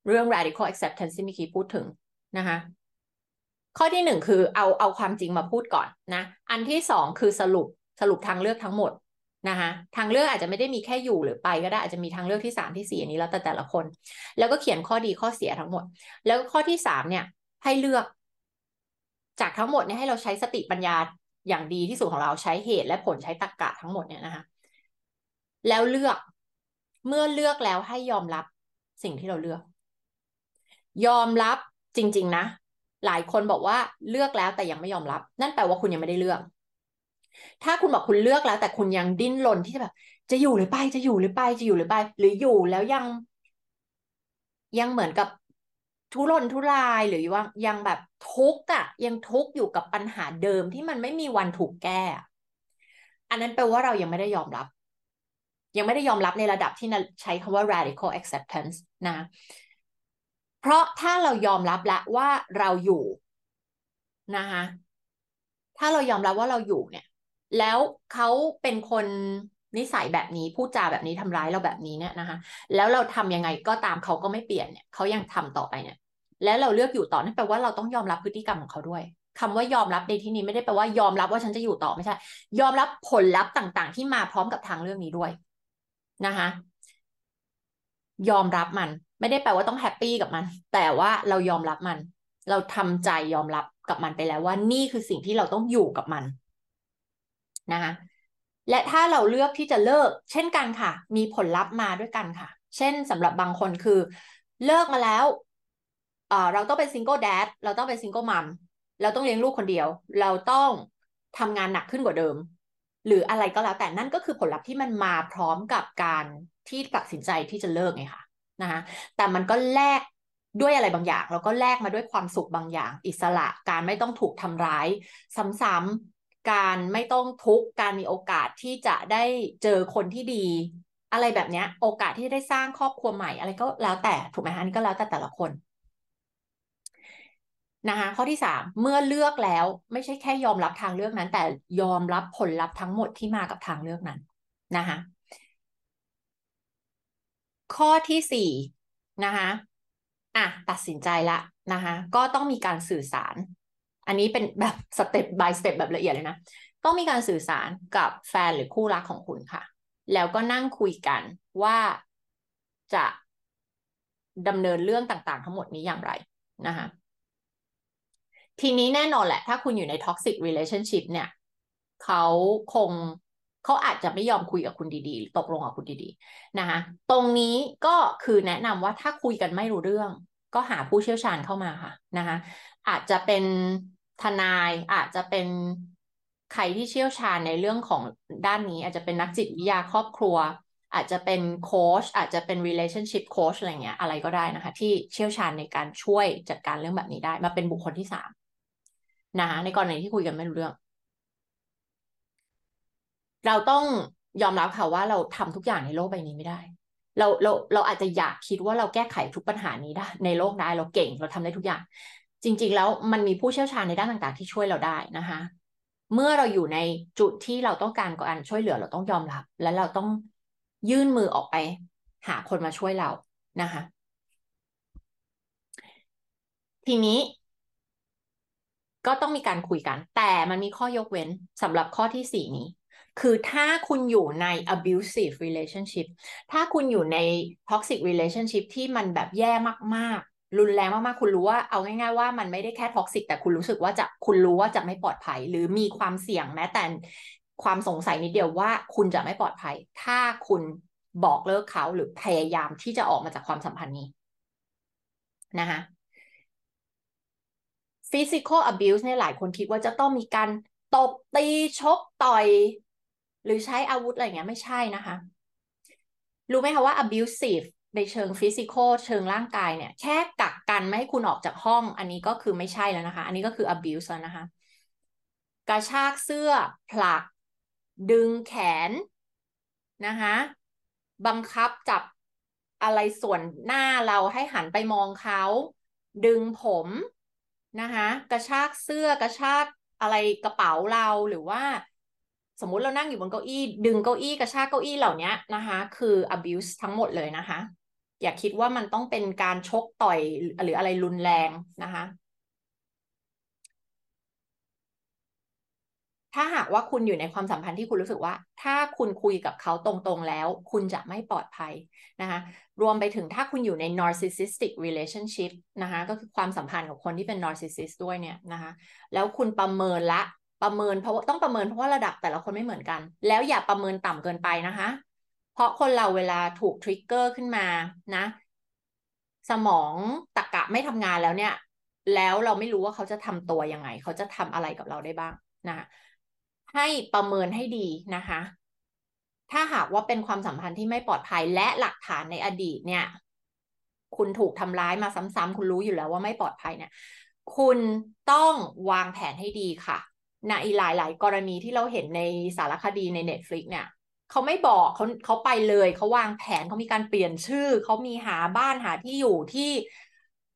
เรื่อง radical acceptance ที่เมื่อกี้พูดถึงนะคะข้อที่หนึ่งคือเอาเอาความจริงมาพูดก่อนนะ อันที่สองคือสรุปสรุปทางเลือกทั้งหมดนะคะทางเลือกอาจจะไม่ได้มีแค่อยู่หรือไปก็ได้อาจจะมีทางเลือกที่สามที่สี่อันนี้แล้วแต่แต่ละคน แล้วก็เขียนข้อดีข้อเสียทั้งหมด แล้วข้อที่สามเนี่ย ให้เลือก จากทั้งหมดเนี่ยให้เราใช้สติปัญญาอย่างดีที่สุดของเราใช้เหตุและผลใช้ตรรกกะทั้งหมดเนี่ยนะคะแล้วเลือกเมื่อเลือกแล้วให้ยอมรับสิ่งที่เราเลือก ยอมรับจริง ๆ นะ หลายคนบอกว่าเลือกแล้วแต่ยังไม่ยอมรับ นั่นแปลว่าคุณยังไม่ได้เลือก ถ้าคุณบอกคุณเลือกแล้ว แต่คุณยังดิ้นรนที่จะแบบ จะอยู่หรือไปจะอยู่หรือไปจะอยู่หรือไป หรืออยู่แล้วยัง ยังเหมือนกับทุรนทุรายหรือว่ายังแบบทุกข์อะยังทุกข์อยู่กับปัญหาเดิมที่มันไม่มีวันถูกแก้ อันนั้นแปลว่าเรายังไม่ได้ยอมรับ ยังไม่ได้ยอมรับในระดับที่ใช้คำว่า radical acceptance นะ เพราะถ้าเรายอมรับแล้วว่าเราอยู่นะคะถ้าเรายอมรับว่าเราอยู่เนี่ย แล้วเขาเป็นคนนิสัยแบบนี้พูดจาแบบนี้ทำร้ายเราแบบนี้เนี่ยนะคะแล้วเราทำยังไงก็ตามเขาก็ไม่เปลี่ยนเนี่ยเขายังทำต่อไปเนี่ย แล้วเราเลือกอยู่ต่อนั่นแปลว่าเราต้องยอมรับพฤติกรรมของเขาด้วยคำว่ายอมรับในที่นี้ไม่ได้แปลว่ายอมรับว่าฉันจะอยู่ต่อไม่ใช่ ยอมรับผลลัพธ์ต่างๆ ที่มาพร้อมกับทางเรื่องนี้ด้วยนะคะยอมรับมัน ไม่ได้แปลว่าต้องแฮปปี้กับมัน แต่ว่าเรายอมรับมัน เราทำใจยอมรับกับมันไปแล้วว่านี่คือสิ่งที่เราต้องอยู่กับมันนะคะและถ้าเราเลือกที่จะเลิก เช่นกันค่ะ มีผลลัพธ์มาด้วยกันค่ะ เช่นสำหรับบางคนคือ เลิกมาแล้วเราต้องเป็น single dad เราต้องเป็น single mom เราต้องเลี้ยงลูกคนเดียว เราต้องทำงานหนักขึ้นกว่าเดิม หรืออะไรก็แล้วแต่นั่นก็คือผลลัพธ์ที่มันมาพร้อมกับการที่ตัดสินใจที่จะเลิกไงค่ะ นะคะแต่มันก็แลกด้วยอะไรบางอย่าง แล้วก็แลกมาด้วยความสุขบางอย่าง อิสระการไม่ต้องถูกทำร้ายซ้ำๆการไม่ต้องทุกข์การมีโอกาสที่จะได้เจอคนที่ดี อะไรแบบนี้โอกาสที่ได้สร้างครอบครัวใหม่ อะไรก็แล้วแต่ถูกไหมคะนี่ก็แล้วแต่แต่ละคนนะคะข้อที่สามเมื่อเลือกแล้วไม่ใช่แค่ยอมรับทางเลือกนั้น แต่ยอมรับผลลัพธ์ทั้งหมดที่มากับทางเลือกนั้นนะคะ ข้อที่สี่นะคะอะตัดสินใจละนะคะก็ต้องมีการสื่อสาร อันนี้เป็นแบบสเต็ป by สเต็ปแบบละเอียดเลยนะ ต้องมีการสื่อสารกับแฟนหรือคู่รักของคุณค่ะ แล้วก็นั่งคุยกันว่าจะดำเนินเรื่องต่างๆ ทั้งหมดนี้อย่างไรนะคะทีนี้แน่นอนแหละ ถ้าคุณอยู่ใน toxic relationship เนี่ย เขาคง เขาอาจจะไม่ยอมคุยกับคุณดีๆ ตกลงกับคุณดีๆนะคะตรงนี้ก็คือแนะนำว่าถ้าคุยกันไม่รู้เรื่อง ก็หาผู้เชี่ยวชาญเข้ามาค่ะนะคะอาจจะเป็นทนายอาจจะเป็นใครที่เชี่ยวชาญในเรื่องของด้านนี้ อาจจะเป็นนักจิตวิทยาครอบครัว อาจจะเป็นโค้ชอาจจะเป็น relationship coach อะไรเงี้ยอะไรก็ได้นะคะ ที่เชี่ยวชาญในการช่วยจัดการเรื่องแบบนี้ได้ มาเป็นบุคคลที่สามนะคะในกรณีที่คุยกันไม่รู้เรื่อง เราต้องยอมรับค่ะว่าเราทำทุกอย่างในโลกใบนี้ไม่ได้ เราเราเราอาจจะอยากคิดว่าเราแก้ไขทุกปัญหานี้ได้ในโลกได้เราเก่งเราทำได้ทุกอย่าง จริง ๆ แล้วมันมีผู้เชี่ยวชาญในด้านต่าง ๆ ที่ช่วยเราได้นะคะ เมื่อเราอยู่ในจุดที่เราต้องการการช่วยเหลือเราต้องยอมรับ และเราต้องยื่นมือออกไป หาคนมาช่วยเรานะคะ ทีนี้ก็ต้องมีการคุยกัน แต่มันมีข้อยกเว้นสำหรับข้อที่สี่นี้ คือถ้าคุณอยู่ใน abusive relationship ถ้าคุณอยู่ใน toxic relationship ที่มันแบบแย่มากๆ รุนแรงมากๆ คุณรู้ว่าเอาง่ายๆว่ามันไม่ได้แค่ toxic แต่คุณรู้สึกว่าจะคุณรู้ว่าจะไม่ปลอดภัย หรือมีความเสี่ยงแม้แต่ความสงสัยนิดเดียวว่าคุณจะไม่ปลอดภัย ถ้าคุณบอกเลิกเขาหรือพยายามที่จะออกมาจากความสัมพันธ์นี้นะคะ physical abuse เนี่ยหลายคนคิดว่าจะต้องมีการตบตีชกต่อย หรือใช้อาวุธอะไรเงี้ยไม่ใช่นะคะ รู้ไหมคะว่า abusive ในเชิง physical เชิงร่างกายเนี่ย แค่กักกันไม่ให้คุณออกจากห้อง อันนี้ก็คือไม่ใช่แล้วนะคะ อันนี้ก็คือ abuse แล้วนะคะ กระชากเสื้อผลัก ดึงแขนนะคะบังคับจับอะไรส่วนหน้าเราให้หันไปมองเขา ดึงผมนะคะ กระชากเสื้อกระชากอะไรกระเป๋าเราหรือว่า สมมุติเรานั่งอยู่บนเก้าอี้ ดึงเก้าอี้กระชากเก้าอี้เหล่านี้นะคะ คือ abuse ทั้งหมดเลยนะคะ อย่าคิดว่ามันต้องเป็นการชกต่อยหรืออะไรรุนแรงนะคะ ถ้าหากว่าคุณอยู่ในความสัมพันธ์ที่คุณรู้สึกว่า ถ้าคุณคุยกับเขาตรงๆแล้ว คุณจะไม่ปลอดภัยนะคะ รวมไปถึงถ้าคุณอยู่ใน narcissistic relationship นะคะ ก็คือความสัมพันธ์กับคนที่เป็น narcissist ด้วยเนี่ยนะคะ แล้วคุณประเมินละ ประเมินเพราะต้องประเมินเพราะว่าระดับแต่ละคนไม่เหมือนกัน แล้วอย่าประเมินต่ำเกินไปนะคะ เพราะคนเราเวลาถูกทริกเกอร์ขึ้นมานะ สมองตะกะไม่ทำงานแล้วเนี่ย แล้วเราไม่รู้ว่าเขาจะทำตัวยังไง เขาจะทำอะไรกับเราได้บ้างนะให้ประเมินให้ดีนะคะ ถ้าหากว่าเป็นความสัมพันธ์ที่ไม่ปลอดภัยและหลักฐานในอดีตเนี่ย คุณถูกทำร้ายมาซ้ำๆคุณรู้อยู่แล้วว่าไม่ปลอดภัยเนี่ย คุณต้องวางแผนให้ดีค่ะ ในหลายๆกรณีที่เราเห็นในสารคดีใน Netflix เนี่ยเขาไม่บอกเขาเขาไปเลยเขาวางแผนเขามีการเปลี่ยนชื่อเขามีหาบ้านหาที่อยู่ที่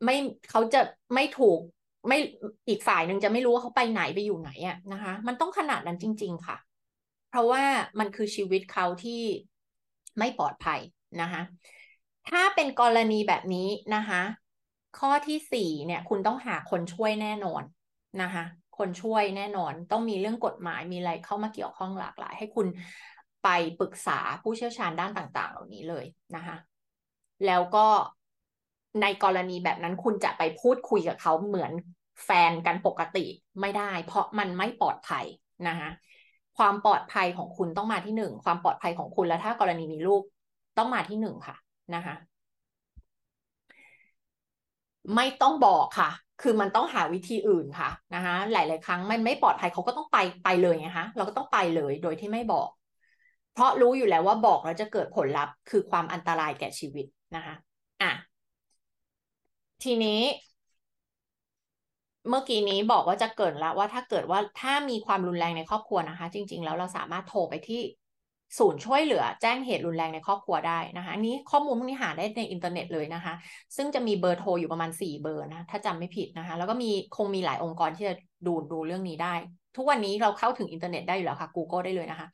ไม่เขาจะไม่ถูกไม่อีกฝ่ายหนึ่งจะไม่รู้ว่าเขาไปไหนไปอยู่ไหนอะนะคะ มันต้องขนาดนั้นจริง ๆ ค่ะ เพราะว่ามันคือชีวิตเขาที่ไม่ปลอดภัยนะคะถ้าเป็นกรณีแบบนี้นะคะ ข้อที่สี่เนี่ย คุณต้องหาคนช่วยแน่นอนนะคะ คนช่วยแน่นอน ต้องมีเรื่องกฎหมายมีอะไรเข้ามาเกี่ยวข้องหลากหลาย ให้คุณไปปรึกษาผู้เชี่ยวชาญด้านต่าง ๆ เหล่านี้เลยนะคะ แล้วก็ในกรณีแบบนั้นคุณจะไปพูดคุยกับเขาเหมือนแฟนกันปกติไม่ได้ เพราะมันไม่ปลอดภัยนะคะความปลอดภัยของคุณต้องมาที่หนึ่งความปลอดภัยของคุณแล้วถ้ากรณีมีลูกต้องมาที่หนึ่งค่ะนะคะ ไม่ต้องบอกค่ะ คือมันต้องหาวิธีอื่นค่ะนะคะหลาย ๆ ครั้งมันไม่ปลอดภัยเขาก็ต้องไปไปเลยไงคะเราก็ต้องไปเลยโดยที่ไม่บอก เพราะรู้อยู่แล้วว่าบอกแล้วจะเกิดผลลัพธ์ คือความอันตรายแก่ชีวิตนะคะอะทีนี้เมื่อกี้นี้บอกว่าจะเกิดแล้วว่าถ้าเกิดว่าถ้ามีความรุนแรงในครอบครัวนะคะ จริง ๆ แล้วเราสามารถโทรไปที่ ศูนย์ช่วยเหลือแจ้งเหตุรุนแรงในครอบครัวได้นะคะนี้ข้อมูลพวกนี้หาได้ในอินเทอร์เน็ตเลยนะคะ ซึ่งจะมีเบอร์โทรอยู่ประมาณ 4 เบอร์นะถ้าจำไม่ผิดนะคะ แล้วก็มีคงมีหลายองค์กรที่จะดูดูเรื่องนี้ได้ ทุกวันนี้เราเข้าถึงอินเทอร์เน็ตได้อยู่แล้วค่ะ Google ได้เลยนะคะ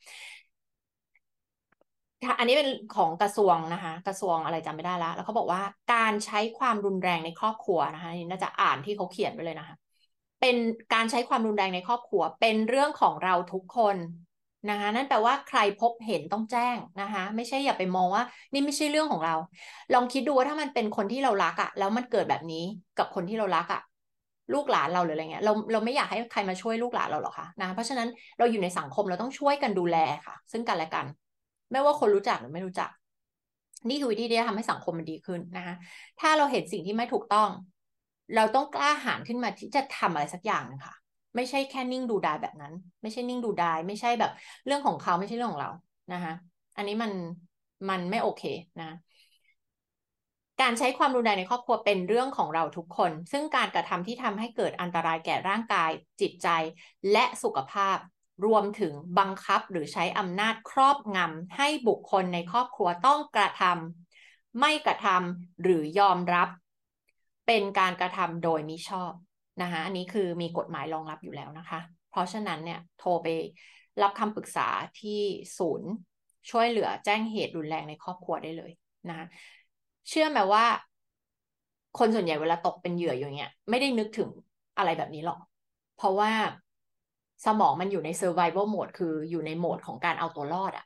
อันนี้เป็นของกระทรวงนะคะ กระทรวงอะไรจำไม่ได้แล้วแล้วเขาบอกว่าการใช้ความรุนแรงในครอบครัวนะคะนี่น่าจะอ่านที่เขาเขียนไว้เลยนะคะ เป็นการใช้ความรุนแรงในครอบครัว เป็นเรื่องของเราทุกคน นะคะนั่นแปลว่าใครพบเห็นต้องแจ้งนะคะไม่ใช่อย่าไปมองว่า นี่ไม่ใช่เรื่องของเรา ลองคิดดูว่าถ้ามันเป็นคนที่เรารักอะแล้วมันเกิดแบบนี้กับคนที่เรารักอะลูกหลานเราหรืออะไรเงี้ยเราเราไม่อยากให้ใครมาช่วยลูกหลานเราหรอกคะนะเพราะฉะนั้นเราอยู่ในสังคมเราต้องช่วยกันดูแลค่ะ ซึ่งกันและกัน ไม่ว่าคนรู้จักหรือไม่รู้จัก นี่คือวิธีที่จะทำให้สังคมมันดีขึ้นนะคะถ้าเราเห็นสิ่งที่ไม่ถูกต้อง เราต้องกล้าหาญขึ้นมาที่จะทำอะไรสักอย่างนึงค่ะ ไม่ใช่แค่นิ่งดูดายแบบนั้น ไม่ใช่นิ่งดูดาย ไม่ใช่แบบ เรื่องของเขาไม่ใช่เรื่องของเรานะคะอันนี้มันมันไม่โอเคนะ การใช้ความรุนแรงในครอบครัวเป็นเรื่องของเราทุกคน ซึ่งการกระทำที่ทำให้เกิดอันตรายแก่ร่างกาย จิตใจ และสุขภาพ รวมถึงบังคับหรือใช้อำนาจครอบงำให้บุคคลในครอบครัวต้องกระทำไม่กระทำหรือยอมรับ เป็นการกระทำโดยมิชอบ นะคะอันนี้คือมีกฎหมายรองรับอยู่แล้วนะคะ เพราะฉะนั้นเนี่ยโทรไปรับคำปรึกษาที่ศูนย์ ช่วยเหลือแจ้งเหตุรุนแรงในครอบครัวได้เลยนะคะเชื่อไหมว่า คนส่วนใหญ่เวลาตกเป็นเหยื่ออย่างเงี้ย ไม่ได้นึกถึงอะไรแบบนี้หรอก เพราะว่าสมองมันอยู่ใน survival mode คืออยู่ในโหมดของการเอาตัวรอดอะ่ะ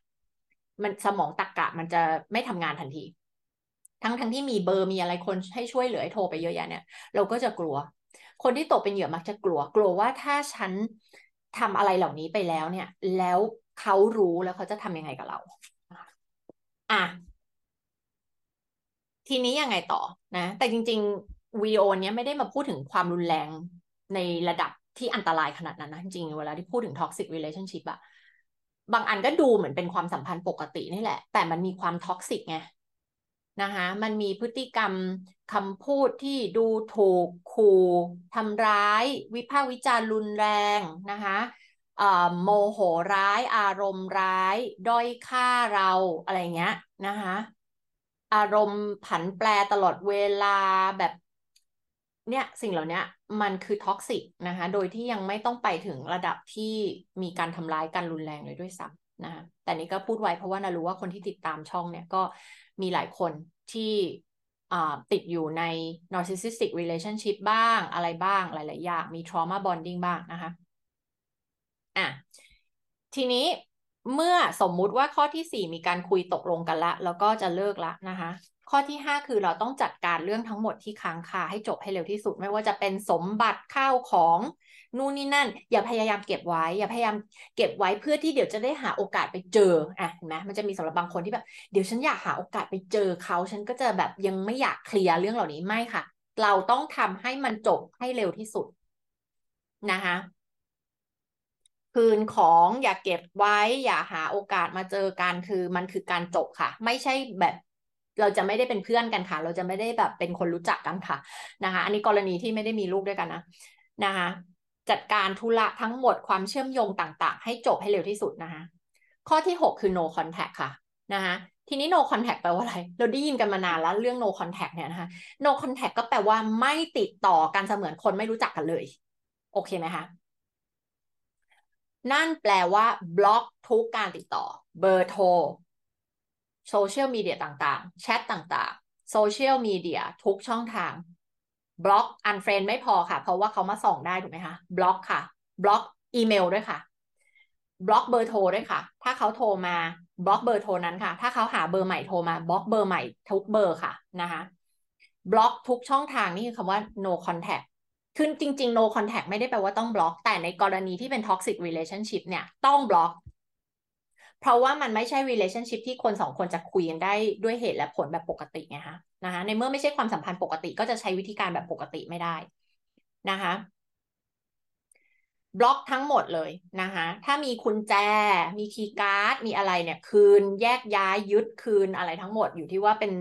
มันสมองตักกะมันจะไม่ทำงานทันที ทั้งทั้งที่มีเบอร์มีอะไรคนให้ช่วยเหลือให้โทรไปเยอะแยะเนี่ย เราก็จะกลัว คนที่ตกเป็นเหยื่อมักจะกลัว กลัวว่าถ้าฉันทำอะไรเหล่านี้ไปแล้วเนี่ย แล้วเขารู้แล้วเขาจะทำยังไงกับเรา อะ ทีนี้ยังไงต่อนะ แต่จริงๆวิดีโอนี้ไม่ได้มาพูดถึงความรุนแรงในระดับที่อันตรายขนาดนั้นนะ จริงเวลาที่พูดถึง toxic relationship อะบางอันก็ดูเหมือนเป็นความสัมพันธ์ปกตินี่แหละ แต่มันมีความท็อกซิกไง นะคะมันมีพฤติกรรมคำพูดที่ดูถูกขู่ทำร้าย วิพากษ์วิจารณ์รุนแรงนะคะโมโหร้าย อารมณ์ร้าย ด้อยค่าเราอะไรเงี้ยนะคะอารมณ์ผันแปรตลอดเวลาแบบเนี่ยสิ่งเหล่านี้มันคือ toxic นะคะ โดยที่ยังไม่ต้องไปถึงระดับที่มีการทำร้ายกันรุนแรงเลยด้วยซ้ำ นะคะแต่นี้ก็พูดไว้เพราะว่านารู้ว่าคนที่ติดตามช่องเนี่ยก็มีหลายคนที่ติดอยู่ใน narcissistic relationship บ้างอะไรบ้างหลาย ๆ อย่าง มี trauma bonding บ้างนะคะอะทีนี้เมื่อสมมุติว่าข้อที่ 4 มีการคุยตกลงกันละ แล้วก็จะเลิกละนะคะ ข้อที่ 5 คือเราต้องจัดการเรื่องทั้งหมดที่ค้างคาให้จบให้เร็วที่สุด ไม่ว่าจะเป็นสมบัติข้าวของ นู่นนี่นั่น อย่าพยายามเก็บไว้ อย่าพยายามเก็บไว้เพื่อที่เดี๋ยวจะได้หาโอกาสไปเจออะเห็นไหมมันจะมีสำหรับบางคนที่แบบ เดี๋ยวฉันอยากหาโอกาสไปเจอเขา ฉันก็จะแบบยังไม่อยากเคลียร์เรื่องเหล่านี้ไม่ค่ะ เราต้องทำให้มันจบให้เร็วที่สุดนะคะคืนของอย่าเก็บไว้ อย่าหาโอกาสมาเจอกันคือมันคือการจบค่ะ ไม่ใช่แบบเราจะไม่ได้เป็นเพื่อนกันค่ะ เราจะไม่ได้แบบเป็นคนรู้จักกันค่ะนะคะ อันนี้กรณีที่ไม่ได้มีลูกด้วยกันนะนะคะ จัดการธุระทั้งหมดความเชื่อมโยงต่างๆ ให้จบให้เร็วที่สุดนะคะข้อที่ 6 คือ no contact ค่ะนะคะทีนี้ no contact แปลว่าอะไร เราได้ยินกันมานานแล้วเรื่อง no contact เนี่ยนะคะ no contact ก็แปลว่าไม่ติดต่อกันเสมือนคนไม่รู้จักกันเลย โอเคไหมคะนั่นแปลว่าบล็อกทุกการติดต่อ เบอร์โทรโซเชียลมีเดียต่างๆ แชทต่างๆโซเชียลมีเดียทุกช่องทาง บล็อก unfriend ไม่พอค่ะ เพราะว่าเขามาส่องได้ถูกไหมคะบล็อกค่ะบล็อกอีเมลด้วยค่ะบล็อกเบอร์โทรด้วยค่ะ ถ้าเขาโทรมาบล็อกเบอร์โทรนั้นค่ะ ถ้าเขาหาเบอร์ใหม่โทรมาบล็อกเบอร์ใหม่ทุกเบอร์ค่ะนะคะบล็อกทุกช่องทางนี่คือคำว่า no contact คือจริงๆ no contact ไม่ได้แปลว่าต้องบล็อก แต่ในกรณีที่เป็น toxic relationship เนี่ย ต้องบล็อก เพราะว่ามันไม่ใช่ relationship ที่คนสองคนจะคุยกันได้ด้วยเหตุและผลแบบปกติไงคะนะคะในเมื่อไม่ใช่ความสัมพันธ์ปกติก็จะใช้วิธีการแบบปกติไม่ได้นะคะบล็อกทั้งหมดเลยนะคะ ถ้ามีคุณแจ มีคีย์การ์ด มีอะไรเนี่ย คืนแยกย้ายยึดคืนอะไรทั้งหมดอยู่ที่ว่าเป็น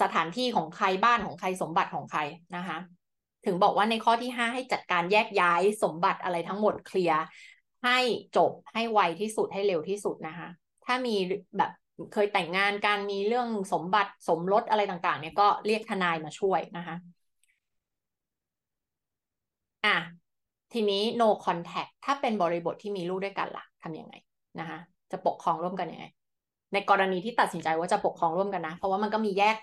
สถานที่ของใครบ้านของใครสมบัติของใครนะคะ ถึงบอกว่าในข้อที่ห้าให้จัดการแยกย้ายสมบัติอะไรทั้งหมดเคลียร์ ให้จบให้ไวที่สุดให้เร็วที่สุดนะคะ ถ้ามีแบบเคยแต่งงานการมีเรื่องสมบัติสมรสอะไรต่างๆ เนี่ยก็เรียกทนายมาช่วยนะคะ อะ ทีนี้ no contact ถ้าเป็นบริบทที่มีลูกด้วยกันล่ะทำยังไงนะคะ จะปกครองร่วมกันยังไง ในกรณีที่ตัดสินใจว่าจะปกครองร่วมกันนะ เพราะว่ามันก็มีแยก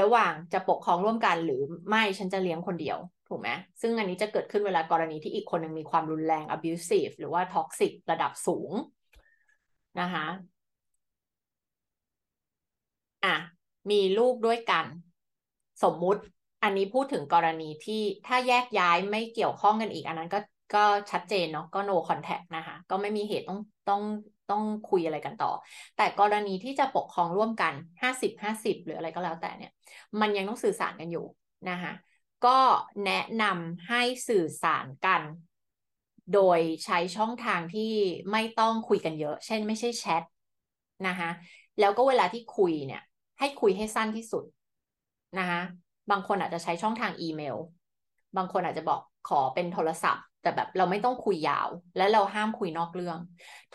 ระหว่างจะปกครองร่วมกันหรือไม่ฉันจะเลี้ยงคนเดียว ถูกไหมซึ่งอันนี้จะเกิดขึ้นเวลากรณีที่อีกคนหนึ่งมีความรุนแรง abusive หรือว่า toxic ระดับสูงนะคะอะมีลูกด้วยกัน สมมุติอันนี้พูดถึงกรณีที่ถ้าแยกย้ายไม่เกี่ยวข้องกันอีก อันนั้นก็ก็ชัดเจนเนาะก็ no contact นะคะ ก็ไม่มีเหตุต้องต้องต้องคุยอะไรกันต่อ แต่กรณีที่จะปกครองร่วมกันห้าสิบห้าสิบหรืออะไรก็แล้วแต่เนี่ย มันยังต้องสื่อสารกันอยู่นะคะ ก็แนะนำให้สื่อสารกัน โดยใช้ช่องทางที่ไม่ต้องคุยกันเยอะ เช่นไม่ใช่แชทนะคะแล้วก็เวลาที่คุยเนี่ย ให้คุยให้สั้นที่สุดนะคะบางคนอาจจะใช้ช่องทางอีเมล บางคนอาจจะบอกขอเป็นโทรศัพท์ แต่แบบเราไม่ต้องคุยยาว และเราห้ามคุยนอกเรื่อง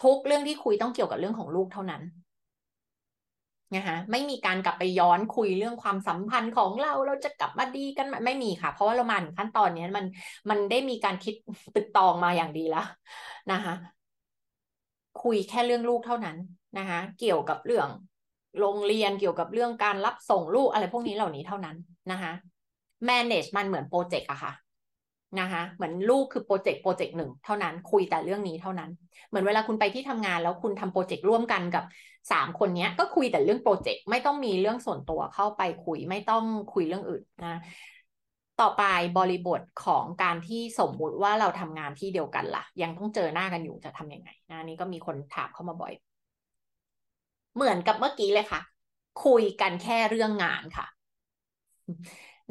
ทุกเรื่องที่คุยต้องเกี่ยวกับเรื่องของลูกเท่านั้น นะคะไม่มีการกลับไปย้อนคุยเรื่องความสัมพันธ์ของเราเราจะกลับมาดีกันไม่มีค่ะ เพราะว่าเรามาถึงขั้นตอนนี้มันมันได้มีการคิดตึกตองมาอย่างดีแล้วนะคะ คุยแค่เรื่องลูกเท่านั้นนะคะ เกี่ยวกับเรื่องโรงเรียนเกี่ยวกับเรื่องการรับส่งลูกอะไรพวกนี้เหล่านี้เท่านั้นนะคะ manage มันเหมือนโปรเจกต์อะค่ะนะคะเหมือนลูกคือโปรเจกต์โปรเจกต์หนึ่งเท่านั้นคุยแต่เรื่องนี้เท่านั้น เหมือนเวลาคุณไปที่ทำงานแล้วคุณทำโปรเจกต์ร่วมกันกับ สามคนนี้ก็คุยแต่เรื่องโปรเจกต์ไม่ต้องมีเรื่องส่วนตัวเข้าไปคุยไม่ต้องคุยเรื่องอื่นนะ ต่อไปบริบทของการที่สมมุติว่าเราทำงานที่เดียวกันละ่ะ ยังต้องเจอหน้ากันอยู่จะทำยังไงนะนี่ก็มีคนถามเข้ามาบ่อย เหมือนกับเมื่อกี้เลยค่ะ คุยกันแค่เรื่องงานค่ะ